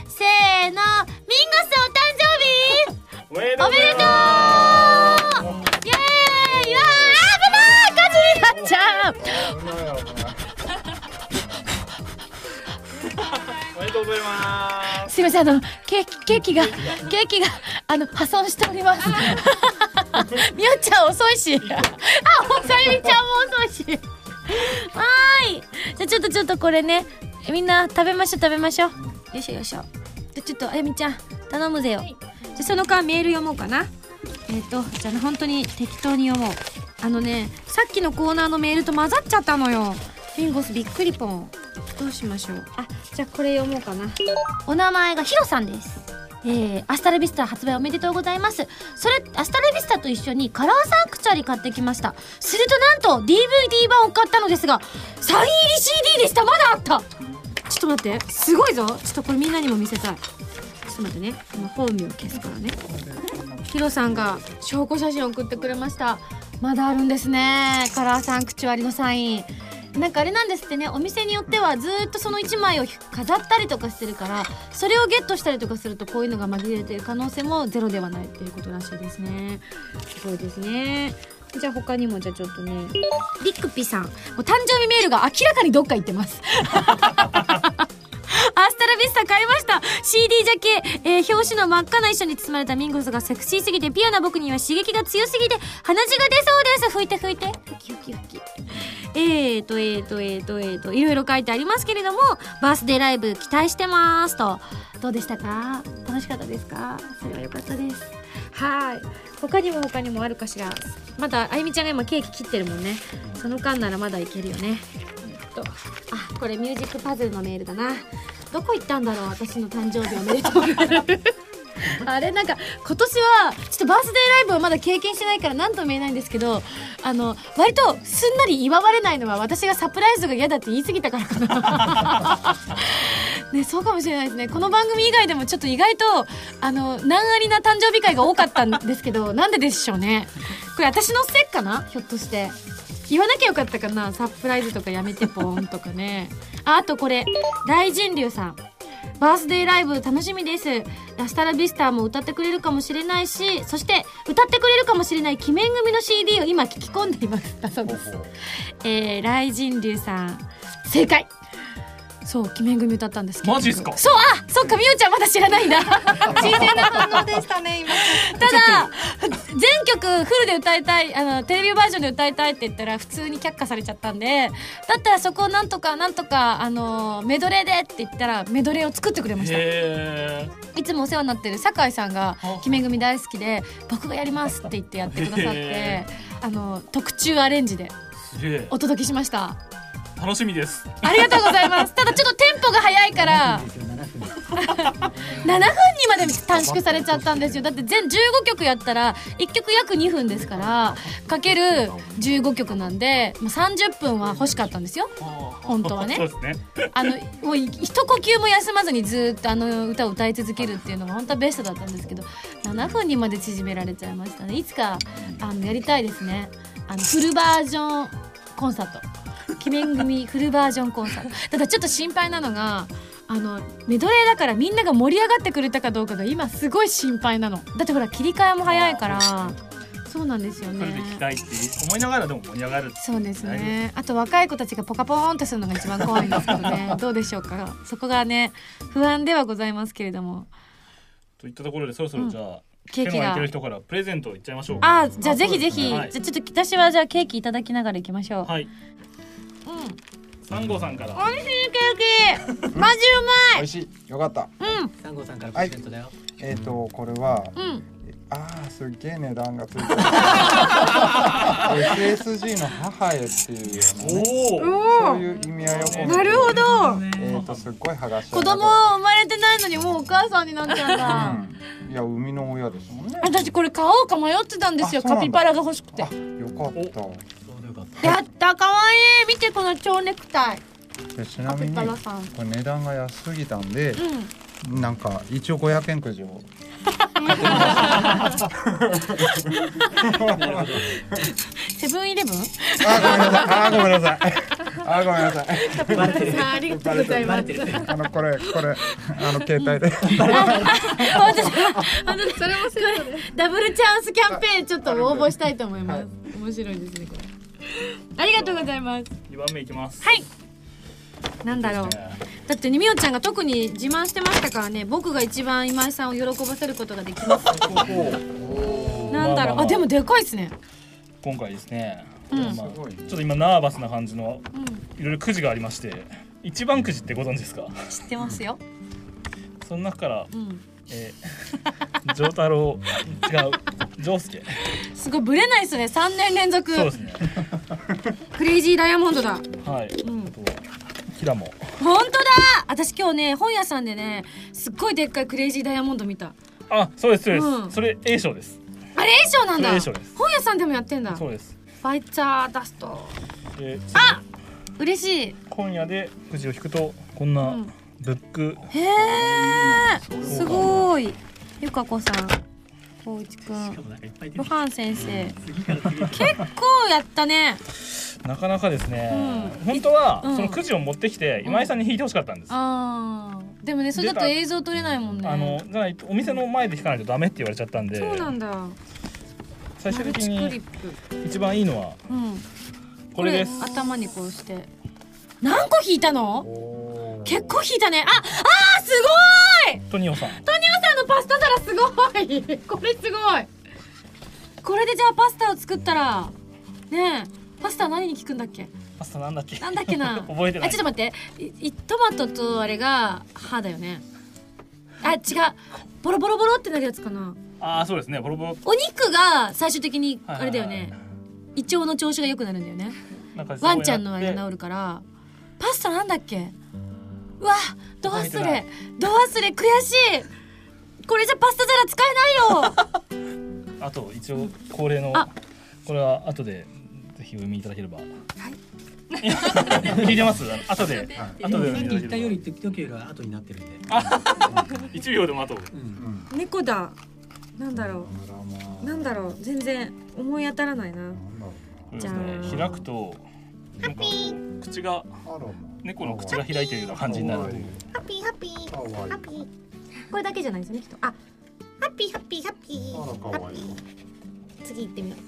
せーのおめでとう。おめでとう。イエーイわー危ない火事になっちゃうおめでとうございますすいません。あのケーキケーキがケーキがあの破損しております。みおちゃん遅いし。あおさゆりちゃんも遅いし。わーい。じゃあちょっとちょっとこれねみんな食べましょう食べましょう。よいしょよいしょじゃあちょっとあやみちゃん頼むぜよ、じゃあその間メール読もうかな。えっ、とじゃあ本当に適当に読もう。あのねさっきのコーナーのメールと混ざっちゃったのよ。フィンゴスびっくりぽん。どうしましょう。あじゃあこれ読もうかな。お名前がヒロさんです。えー、アスタラビスタ発売おめでとうございます。それアスタラビスタと一緒にカラーサンクチュアリ買ってきました。するとなんと DVD 版を買ったのですがサイン入り CD でした。まだあったちょっと待って。すごいぞ。ちょっとこれみんなにも見せたい。ちょっと待ってね。今本名消すからね。ヒロさんが証拠写真送ってくれました。まだあるんですね。カラーサンクチュアリのサイン。なんかあれなんですってね。お店によってはずっとその1枚を飾ったりとかしてるからそれをゲットしたりとかするとこういうのが紛れてる可能性もゼロではないっていうことらしいですね。すごいですね。じゃあ他にもじゃあちょっとね。リックピさん。もう誕生日メールが明らかにどっか行ってます。ラビスタ買いました。CD ジャケ、えー表紙の真っ赤な衣装に包まれたミンゴスがセクシーすぎてピュアな僕には刺激が強すぎて鼻血が出そうです。吹いて吹いて。吹き吹き吹きえーとえーとえーとえーといろいろ書いてありますけれどもバースデーライブ期待してますと。どうでしたか？楽しかったですか？それは良かったです。はい。他にも他にもあるかしら。まだあゆみちゃんが今ケーキ切ってるもんね。その間ならまだいけるよね。えっと。あこれミュージックパズルのメールだな。どこ行ったんだろう私の誕生日おめでとう。*laughs* あれなんか今年はちょっとバースデーライブはまだ経験してないから何とも言えないんですけどあの割とすんなり祝われないのは私がサプライズが嫌だって言い過ぎたからかな。ねそうかもしれないですね。この番組以外でもちょっと意外とあの難ありな誕生日会が多かったんですけどなんででしょうね。これ私のせいかな？ひょっとして。言わなきゃよかったかな？サプライズとかやめてポーンとかね。ああとこれ。大人流さん。バースデーライブ楽しみです。ラスタラビスターも歌ってくれるかもしれないしそして歌ってくれるかもしれない鬼面組の CD を今聞き込んでいます。だ *laughs* そうです。えー、雷神流さん。正解そう鬼面組歌ったんですマジっすか？そうあそっかみおちゃんまだ知らないんだ *laughs* 新鮮な反応でしたね *laughs* 今。ただ全曲フルで歌いたいあのテレビバージョンで歌いたいって言ったら普通に却下されちゃったんでだったらそこをなんとかなんとかあのメドレーでって言ったらメドレーを作ってくれました。へいつもお世話になってる酒井さんがあ「鬼面組大好きで僕がやります」って言ってやってくださってへあの特注アレンジでお届けしました楽しみです。ありがとうございます。*laughs* ただちょっとテンポが速いから。*laughs* 7分にまで短縮されちゃったんですよ。だって全15曲やったら1曲約2分ですからかける15曲なんでもう30分は欲しかったんですよ。本当はね。*laughs* そうですね。あのもう一呼吸も休まずにずっとあの歌を歌い続けるっていうのが本当はベストだったんですけど7分にまで縮められちゃいましたね。いつかあのやりたいですね。あのフルバージョンコンサート鬼面組フルバージョンコンサート。ただちょっと心配なのがあのメドレーだからみんなが盛り上がってくれたかどうかが今すごい心配なの。だってほら切り替えも早いから。そうなんですよそれで聞きねたいって思いながらでも盛り上がる。そうですね。あと若い子たちがポカポーンとするのが一番怖いんですけどね。*laughs* どうでしょうか。そこがね不安ではございますけれども。といったところでそろそろじゃあ、ケーキが。る人からプレゼントをいっちゃいましょうか。あじゃあぜひぜひ、はい。じゃあちょっと私はじゃあケーキいただきながら行きましょう、はいうん。三号さんから。美味しいケーキ。マジ美味しい。よかった。う三号さんからプレゼントだよ。えっ、とこれはまいうん。あーすっげえ値段がついてる。*laughs* SSG の母へっていうようなね。おおそういう意味合いを込めてなるほど。えっ、とすっごい剥がし子供生まれてないのにもうお母さんになっちゃうんだ。うん。いや生みの親ですもんね。私これ買おうか迷ってたんですよ。カピバラが欲しくて。よかった。やったかわいい。見てこの蝶ネクタイ。でちなみにこれ値段が安すぎたんでうん。なんか一応500円くじを。*laughs* セブンイレブン？あーごめんなさい。あーごめんなさい。あーごめんなさいさあありがとうございます。あのこれこれあの携帯で。本当だ本当だそれもすごいダブルチャンスキャンペーンちょっと応募したいと思います。面白いですね *laughs* ありがとうございます。二番目いきます。はい。なんだろう。だってねみおちゃんが特に自慢してましたからね。僕が一番今井さんを喜ばせることができますなんだろう。あでもでかいっすね。今回ですね、うん。まあ、ちょっと今ナーバスな感じのうん。いろいろくじがありまして一番くじってご存知ですか？知ってますよ。その中から、うんえー、丈太郎違う丈介すごいブレないっすね3年連続。そうですね。クレイジーダイヤモンドだ。はい、うん。あとはキラも本当だ。私今日ね本屋さんでねすっごいでっかいクレイジーダイヤモンド見た。あそうですそうです、うん。それ A 賞です。あれ A 賞なんだ。それ A 賞です。本屋さんでもやってんだ。そうです。ファイチャーダスト。であ嬉しい。今夜でくじを引くとこんなうんブック、へえすごい。ゆかこさん。こういちくん。しかもなんかいっぱい出てきロハン先生。結構やったね。なかなかですね、うん。本当はうん。そのくじを持ってきて今井さんに引いてほしかったんです、でもねそれだと映像撮れないもんね。あのじゃないとお店の前で引かないとダメって言われちゃったんで。そうなんだ。最終的に一番いいのはうん。これです。頭にこうして何個引いたの？結構引いたね。ああーすごい！トニオさん。トニオさんのパスタ皿すごい。*laughs* これすごい。これでじゃあパスタを作ったらねえパスタは何に効くんだっけ？パスタなんだっけ？なんだっけな？*laughs* 覚えてない。あちょっと待って。トマトとあれが歯だよね。あ違う。ボロボロボロってなるやつかな。ああそうですね。ボロボロ。お肉が最終的にはいあれだよね。胃腸の調子が良くなるんだよね。なんかワンちゃんのあれが治るからパスタなんだっけ？うわド忘れド忘れ？悔しい。これじゃパスタ皿使えないよ。*laughs* あと一応恒例のあ。これは後でぜひお読みいただければ。*laughs* 聞いてます？後で。後で言ったより時計が後になってるんで。ば一秒でも後。でうん。猫だ。なんだろう。なんだろう。全然思い当たらないな。じゃねあ開くとなんか口が猫の口が開いてるような感じになるという。ハッピーハッピー。ハッピー。これだけじゃないですねきっと。あハッピーハッピーハッピー。ハッピー。次行ってみよう。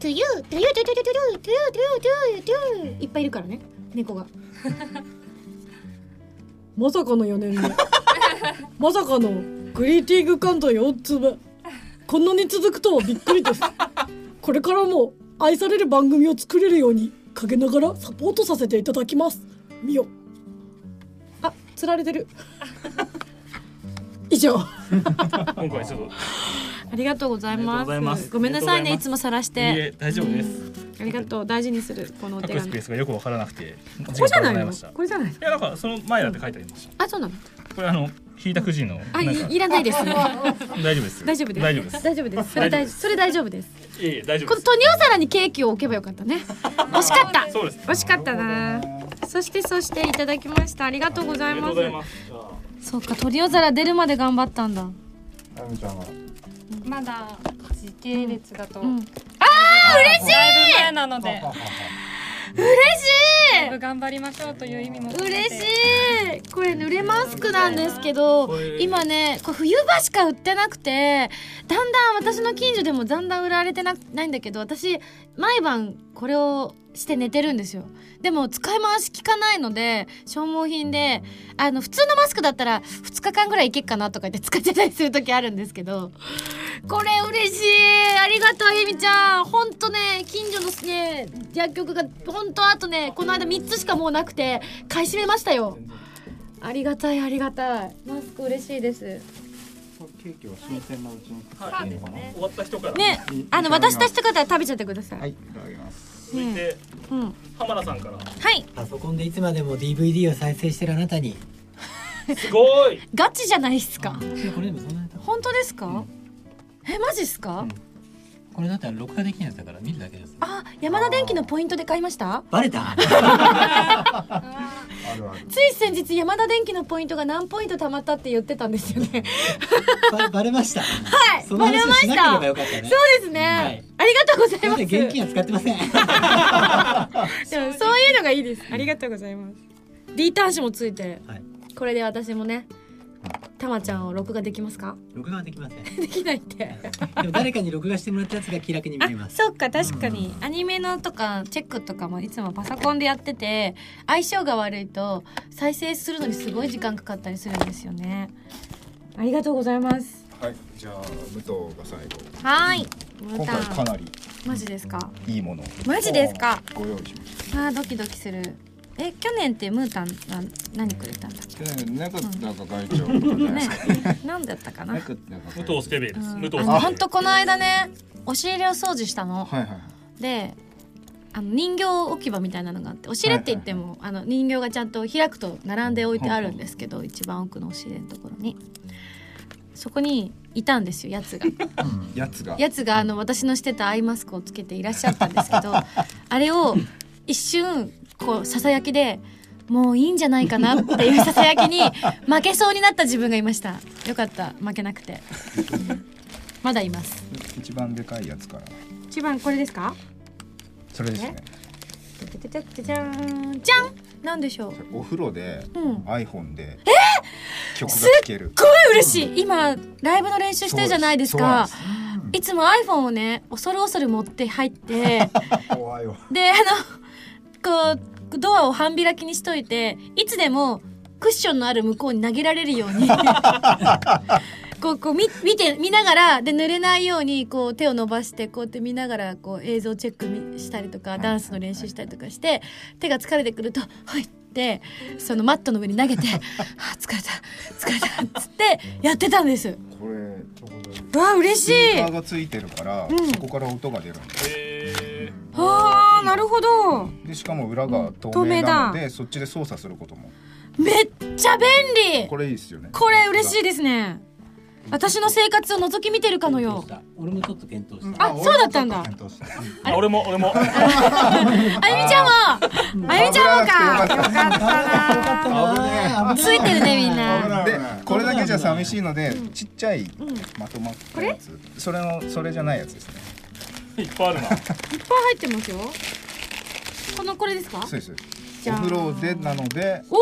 to you to you to you to you to you to you to you to you。to you いっぱいいるからね猫が。*laughs* まさかの4年目。*laughs* まさかのグリーティング関東4つ目。こんなに続くとはびっくりです。これからも愛される番組を作れるように陰ながらサポートさせていただきます。みよ。あ釣られてる。*laughs* 以上。今回ちょっと。ありがとうございます。ごめんなさいね。いつも晒しいいてえ大丈夫です。ありがとう。大事にするこのお手紙。ペースがよくわからなくてこれじゃないのこれじゃないのやなんかその前だって書いてありました。あそうなのこれあの引いたくじのあなんか。いいらないです大丈夫です大丈夫です。大丈夫です。大丈夫です。それ大それ大丈夫です。いえいえ大丈夫です。このトニオ皿にケーキを置けばよかったね。惜しかった。そうです惜しかったな。そしてそしていただきました。ありがとうございます。す。そうかトリオ皿出るまで頑張ったんだ。あやめちゃんはまだ時系列だと、うん。ああ嬉しい！なので嬉だい。ぶ頑張りましょうという意味も嬉しい。これ濡れマスクなんですけど今ねこれ冬場しか売ってなくてだんだん私の近所でもだんだん売られてなないんだけど私毎晩これをして寝てるんですよ。でも使い回し効かないので消耗品であの普通のマスクだったら2日間ぐらいいけっかなとか言って使ってたりする時あるんですけどこれ嬉しい。ありがとうゆみちゃん。ほんとね近所のね薬局がほんとあとねこの間3つしかもうなくて買い占めましたよ。ありがたいありがたい。マスク嬉しいです。ケーキは新鮮なうちにそうですね。終わった人から。ねあの私たちとか食べちゃってください、はいいただきます続いてうん。浜田さんから。はい。パソコンでいつまでも DVD を再生してるあなたに。*laughs* すごい。ガチじゃないっすか。本当ですか、えマジっすか、これだったら録画できないやつだから見るだけです。あ山田電機のポイントで買いました？バレた？*laughs* つい先日山田電機のポイントが何ポイント貯まったって言ってたんですよね。ババレました。はいバレました。そうですね、はい。ありがとうございます。現金は使ってません。*laughs* でもそういうのがいいです。ありがとうございます。D 端子もついて、はい。これで私もねたまちゃんを録画できますか？録画はできません。*laughs* できないって。でも誰かに録画してもらったやつが気楽に見れます。そっか確かに。アニメのとかチェックとかもいつもパソコンでやってて相性が悪いと再生するのにすごい時間かかったりするんですよね。ありがとうございます。はいじゃあ武藤が最後。はーい今回かなり。マジですか？いいものをマジですか？ご用意しましあードキドキするえ去年ってムータンな何くれたんだった去年なかったか会長とかじないですか。ね。*laughs* 何だったかな？なか。武藤スケベです。うん。武藤あの本当この間ね押し入れを掃除したの。はいはいはい。であの人形置き場みたいなのがあって押し入れって言っても、あの人形がちゃんと開くと並んで置いてあるんですけど、一番奥の押し入れのところに。そこにいたんですよやつが。やつが。やつがあの私のしてたアイマスクをつけていらっしゃったんですけどあれを一瞬こうささやきでもういいんじゃないかなっていうささやきに *laughs* 負けそうになった自分がいました。よかった。負けなくて。まだいます。一番でかいやつから。一番これですか？それですね。ててててじゃーん。じゃん！なんでしょう？お風呂でうん。iPhone で曲が聴ける。すっごい嬉しい。今ライブの練習してるじゃないですか。いつも iPhone をね恐る恐る持って入って *laughs* 怖いわ。であのこうドアを半開きにしといていつでもクッションのある向こうに投げられるように。*laughs* こうこう見見て見ながらで濡れないようにこう手を伸ばしてこうやって見ながらこう映像チェックみしたりとかダンスの練習したりとかして手が疲れてくると「はい」ってそのマットの上に投げて「は *laughs* あ疲れた疲れた」っつってやってたんです。これうわ嬉しスピーいカーがついてるから、うん。そこから音が出るんですへあーなるほど。でしかも裏が透透明なので、そっちで操作することも。めっちゃ便利。これいいですよね。これ嬉しいですね。私の生活を覗き見てるかのよう。俺もちょっと検討した。あそうだったんだ。検討した。あ俺も俺も。あゆみちゃんも。あゆみちゃんもか。よかったな。ついてるねみんな。でこれだけじゃ寂しいので、ちっちゃいまとまったやつ、それのそれじゃないやつですねいっぱいあるな。いっぱい入ってますよ。このこれですか？そうです。じゃあ。お風呂でなのでお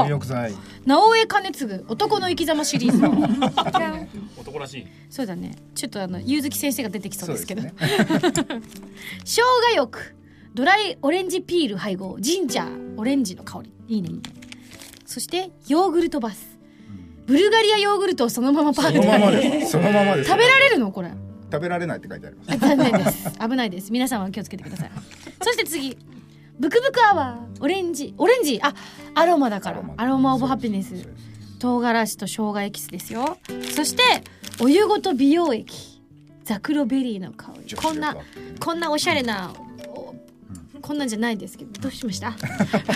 お入浴剤。直江兼次男の生き様シリーズ。*laughs* 男らしい。そうだね。ちょっとあの柚月先生が出てきそうですけど。そう *laughs* 生姜浴。ドライオレンジピール配合。ジンジャーオレンジの香り。いいね。いいねそしてヨーグルトバス。ブルガリアヨーグルトをそのままパーそのままでです。そのままです。食べられるの？これ食べられないって書いてあります。あ残念です。危ないです。皆さんは気をつけてください。そして次。ブクブクアワー。オレンジ。オレンジ。あアロマだから。アロマ。オブハピネス。唐辛子と生姜エキスですよ。そしてお湯ごと美容液。ザクロベリーの香り。こんなこんなおしゃれなおこんなんじゃないですけど。どうしました？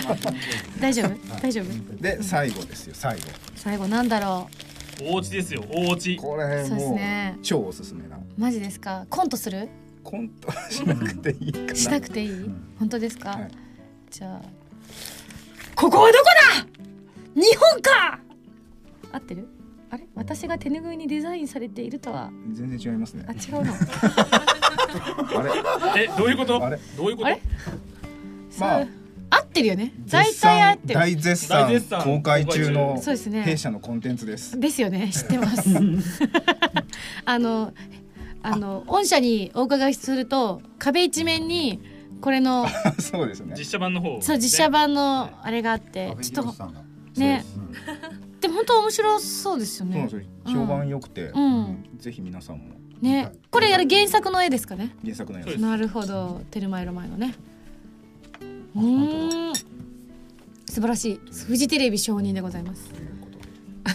*laughs* 大丈夫？大丈夫？で最後ですよ。最後。最後なんだろお家ですよお家。これそうですもうね。超おすすめな。うマジですか？コントする？コントしなくていいかなしなくていい、本当ですか、はい。じゃあここはどこだ？日本か！合ってる？あれ？私が手ぬぐいにデザインされているとは？全然違いますね。あ違うの。*laughs* あれ？えどういうこと？あれ？どういうこと？あれ？まあ合ってるよね。大絶賛体合ってる。大絶大絶賛。賛公開中のそうですね。弊社のコンテンツです。ですよね。知ってます。*laughs* あのあの御社にお伺いすると壁一面にこれのそうですね。実写版の方。そう実写版のあれがあってちょっとね。でも本当面白そうですよね。評判良くてうん。ぜひ皆さんもね。これやる原作の絵ですかね。原作のやつそうです。なるほど。テルマエロマエのねうーん素晴らしい。フジテレビ承認でございます。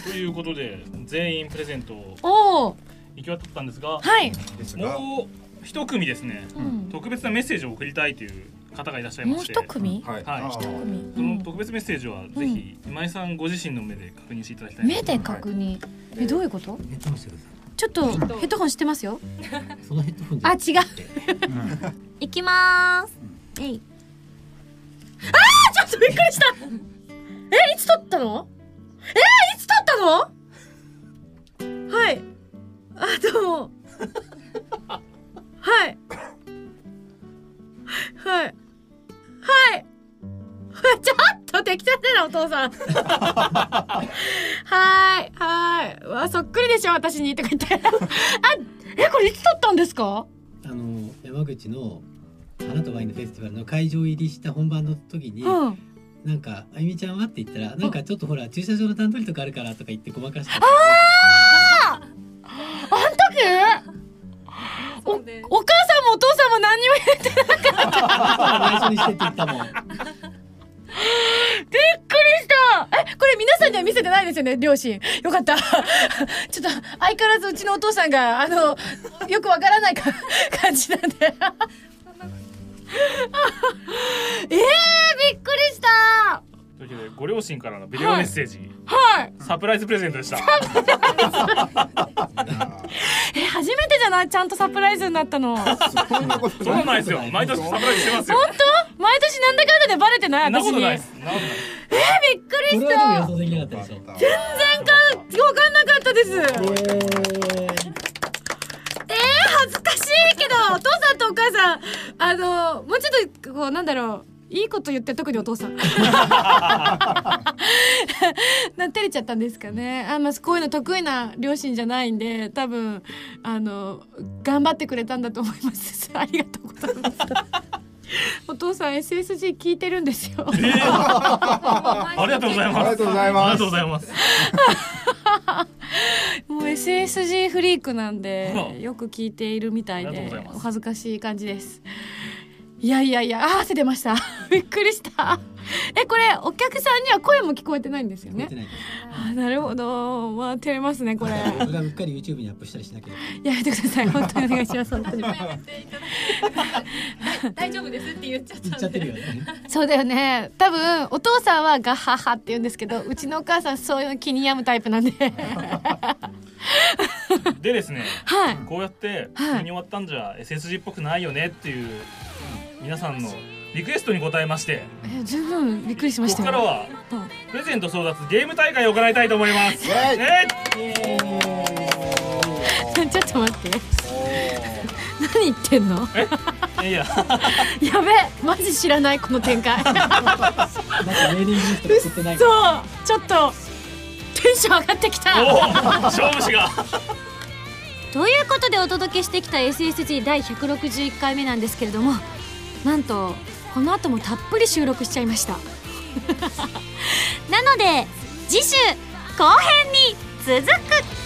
ということで全員プレゼントを行き渡ったんですがはい。もう一組ですね、うん。特別なメッセージを送りたいという方がいらっしゃいまもうして一組？はい。はい。一組。その特別メッセージはぜひ今井さんご自身の目で確認していただきたいな目で確認。えどういうこと？ヘッドホンしてくださちょっとヘッドホンしてますよ。いそのヘッドホンじゃあ違う。*laughs* いきまーす。えいあーちょっとびっくりした。えいつ撮ったの？えいつ撮ったの？はい。あどうも。はい。はい。はい。*laughs* ちょっと適当だなお父さん。はーい。はーい。わそっくりでしょ私にとか言って。あえこれいつ撮ったんですか？あの山口の花とワインのフェスティバルの会場入りした本番の時に、うん。なんかあゆみちゃんはって言ったらなんかちょっとほら駐車場の段取りとかあるからとか言ってごまかしてあん時おお母さんもお父さんも何にも言って内緒にしてって言った。も *laughs* んびっくりした。えこれ皆さんには見せてないですよね両親。よかった。ちょっと相変わらずうちのお父さんがあのよくわからないか感じなんでえー、びっくりした。というわけでご両親からのビデオメッセージ、はい。サプライズプレゼントでした。*laughs* え初めてじゃない？ちゃんとサプライズになったの。本当そんなことない。ですよ。毎年サプライズしてますよ。毎年なんだかんだでバレてない？私に？えー、びっくりこした全然かわかんなかったです。ええー、恥ずかしいけどお父さんとお母さんあのもうちょっとこうなんだろういいこと言って特にお父さん。*laughs* な照れちゃったんですかね。あんまこういうの得意な両親じゃないんで多分あの頑張ってくれたんだと思います。*laughs* ありがとうございます。*laughs* お父さん SSG 聞いてるんですよ。ありがとうございます。ありがとうございます。ありがとうございます。もう SSG フリークなんあ。でよく聞いているみたいでありがとうございます。お恥ずかしい感じですいやいやいやあー汗出ました。*laughs* びっくりした。えこれお客さんには声も聞こえてないんですよね。あーなるほど。まあ照れますねこれ。僕がうっかり YouTube にアップしたりしなければ。やめてください。本当にお願いします本当に。*laughs* 大丈夫ですって言っちゃったんで。言っちゃってるよねそうだよね。多分お父さんはガッハッハって言うんですけどうちのお母さんそういうの気に病むタイプなんで。でですねはい。こうやってはい。急に終わったんじゃ SSG っぽくないよねっていう皆さんのリクエストに応えましてえ十分びっくりしましたよ。ここからはうんプレゼント争奪ゲーム大会を行いたいと思います。えちょっと待って。何言ってんの？いいや。*laughs* やべマジ知らないこの展開。だってメーリングリスト作ってない。かそらうちょっとテンション上がってきた。お勝負師が。ということでお届けしてきた SSG 第161回目なんですけれどもなんとこの後もたっぷり収録しちゃいました。*laughs* なので次週後編に続く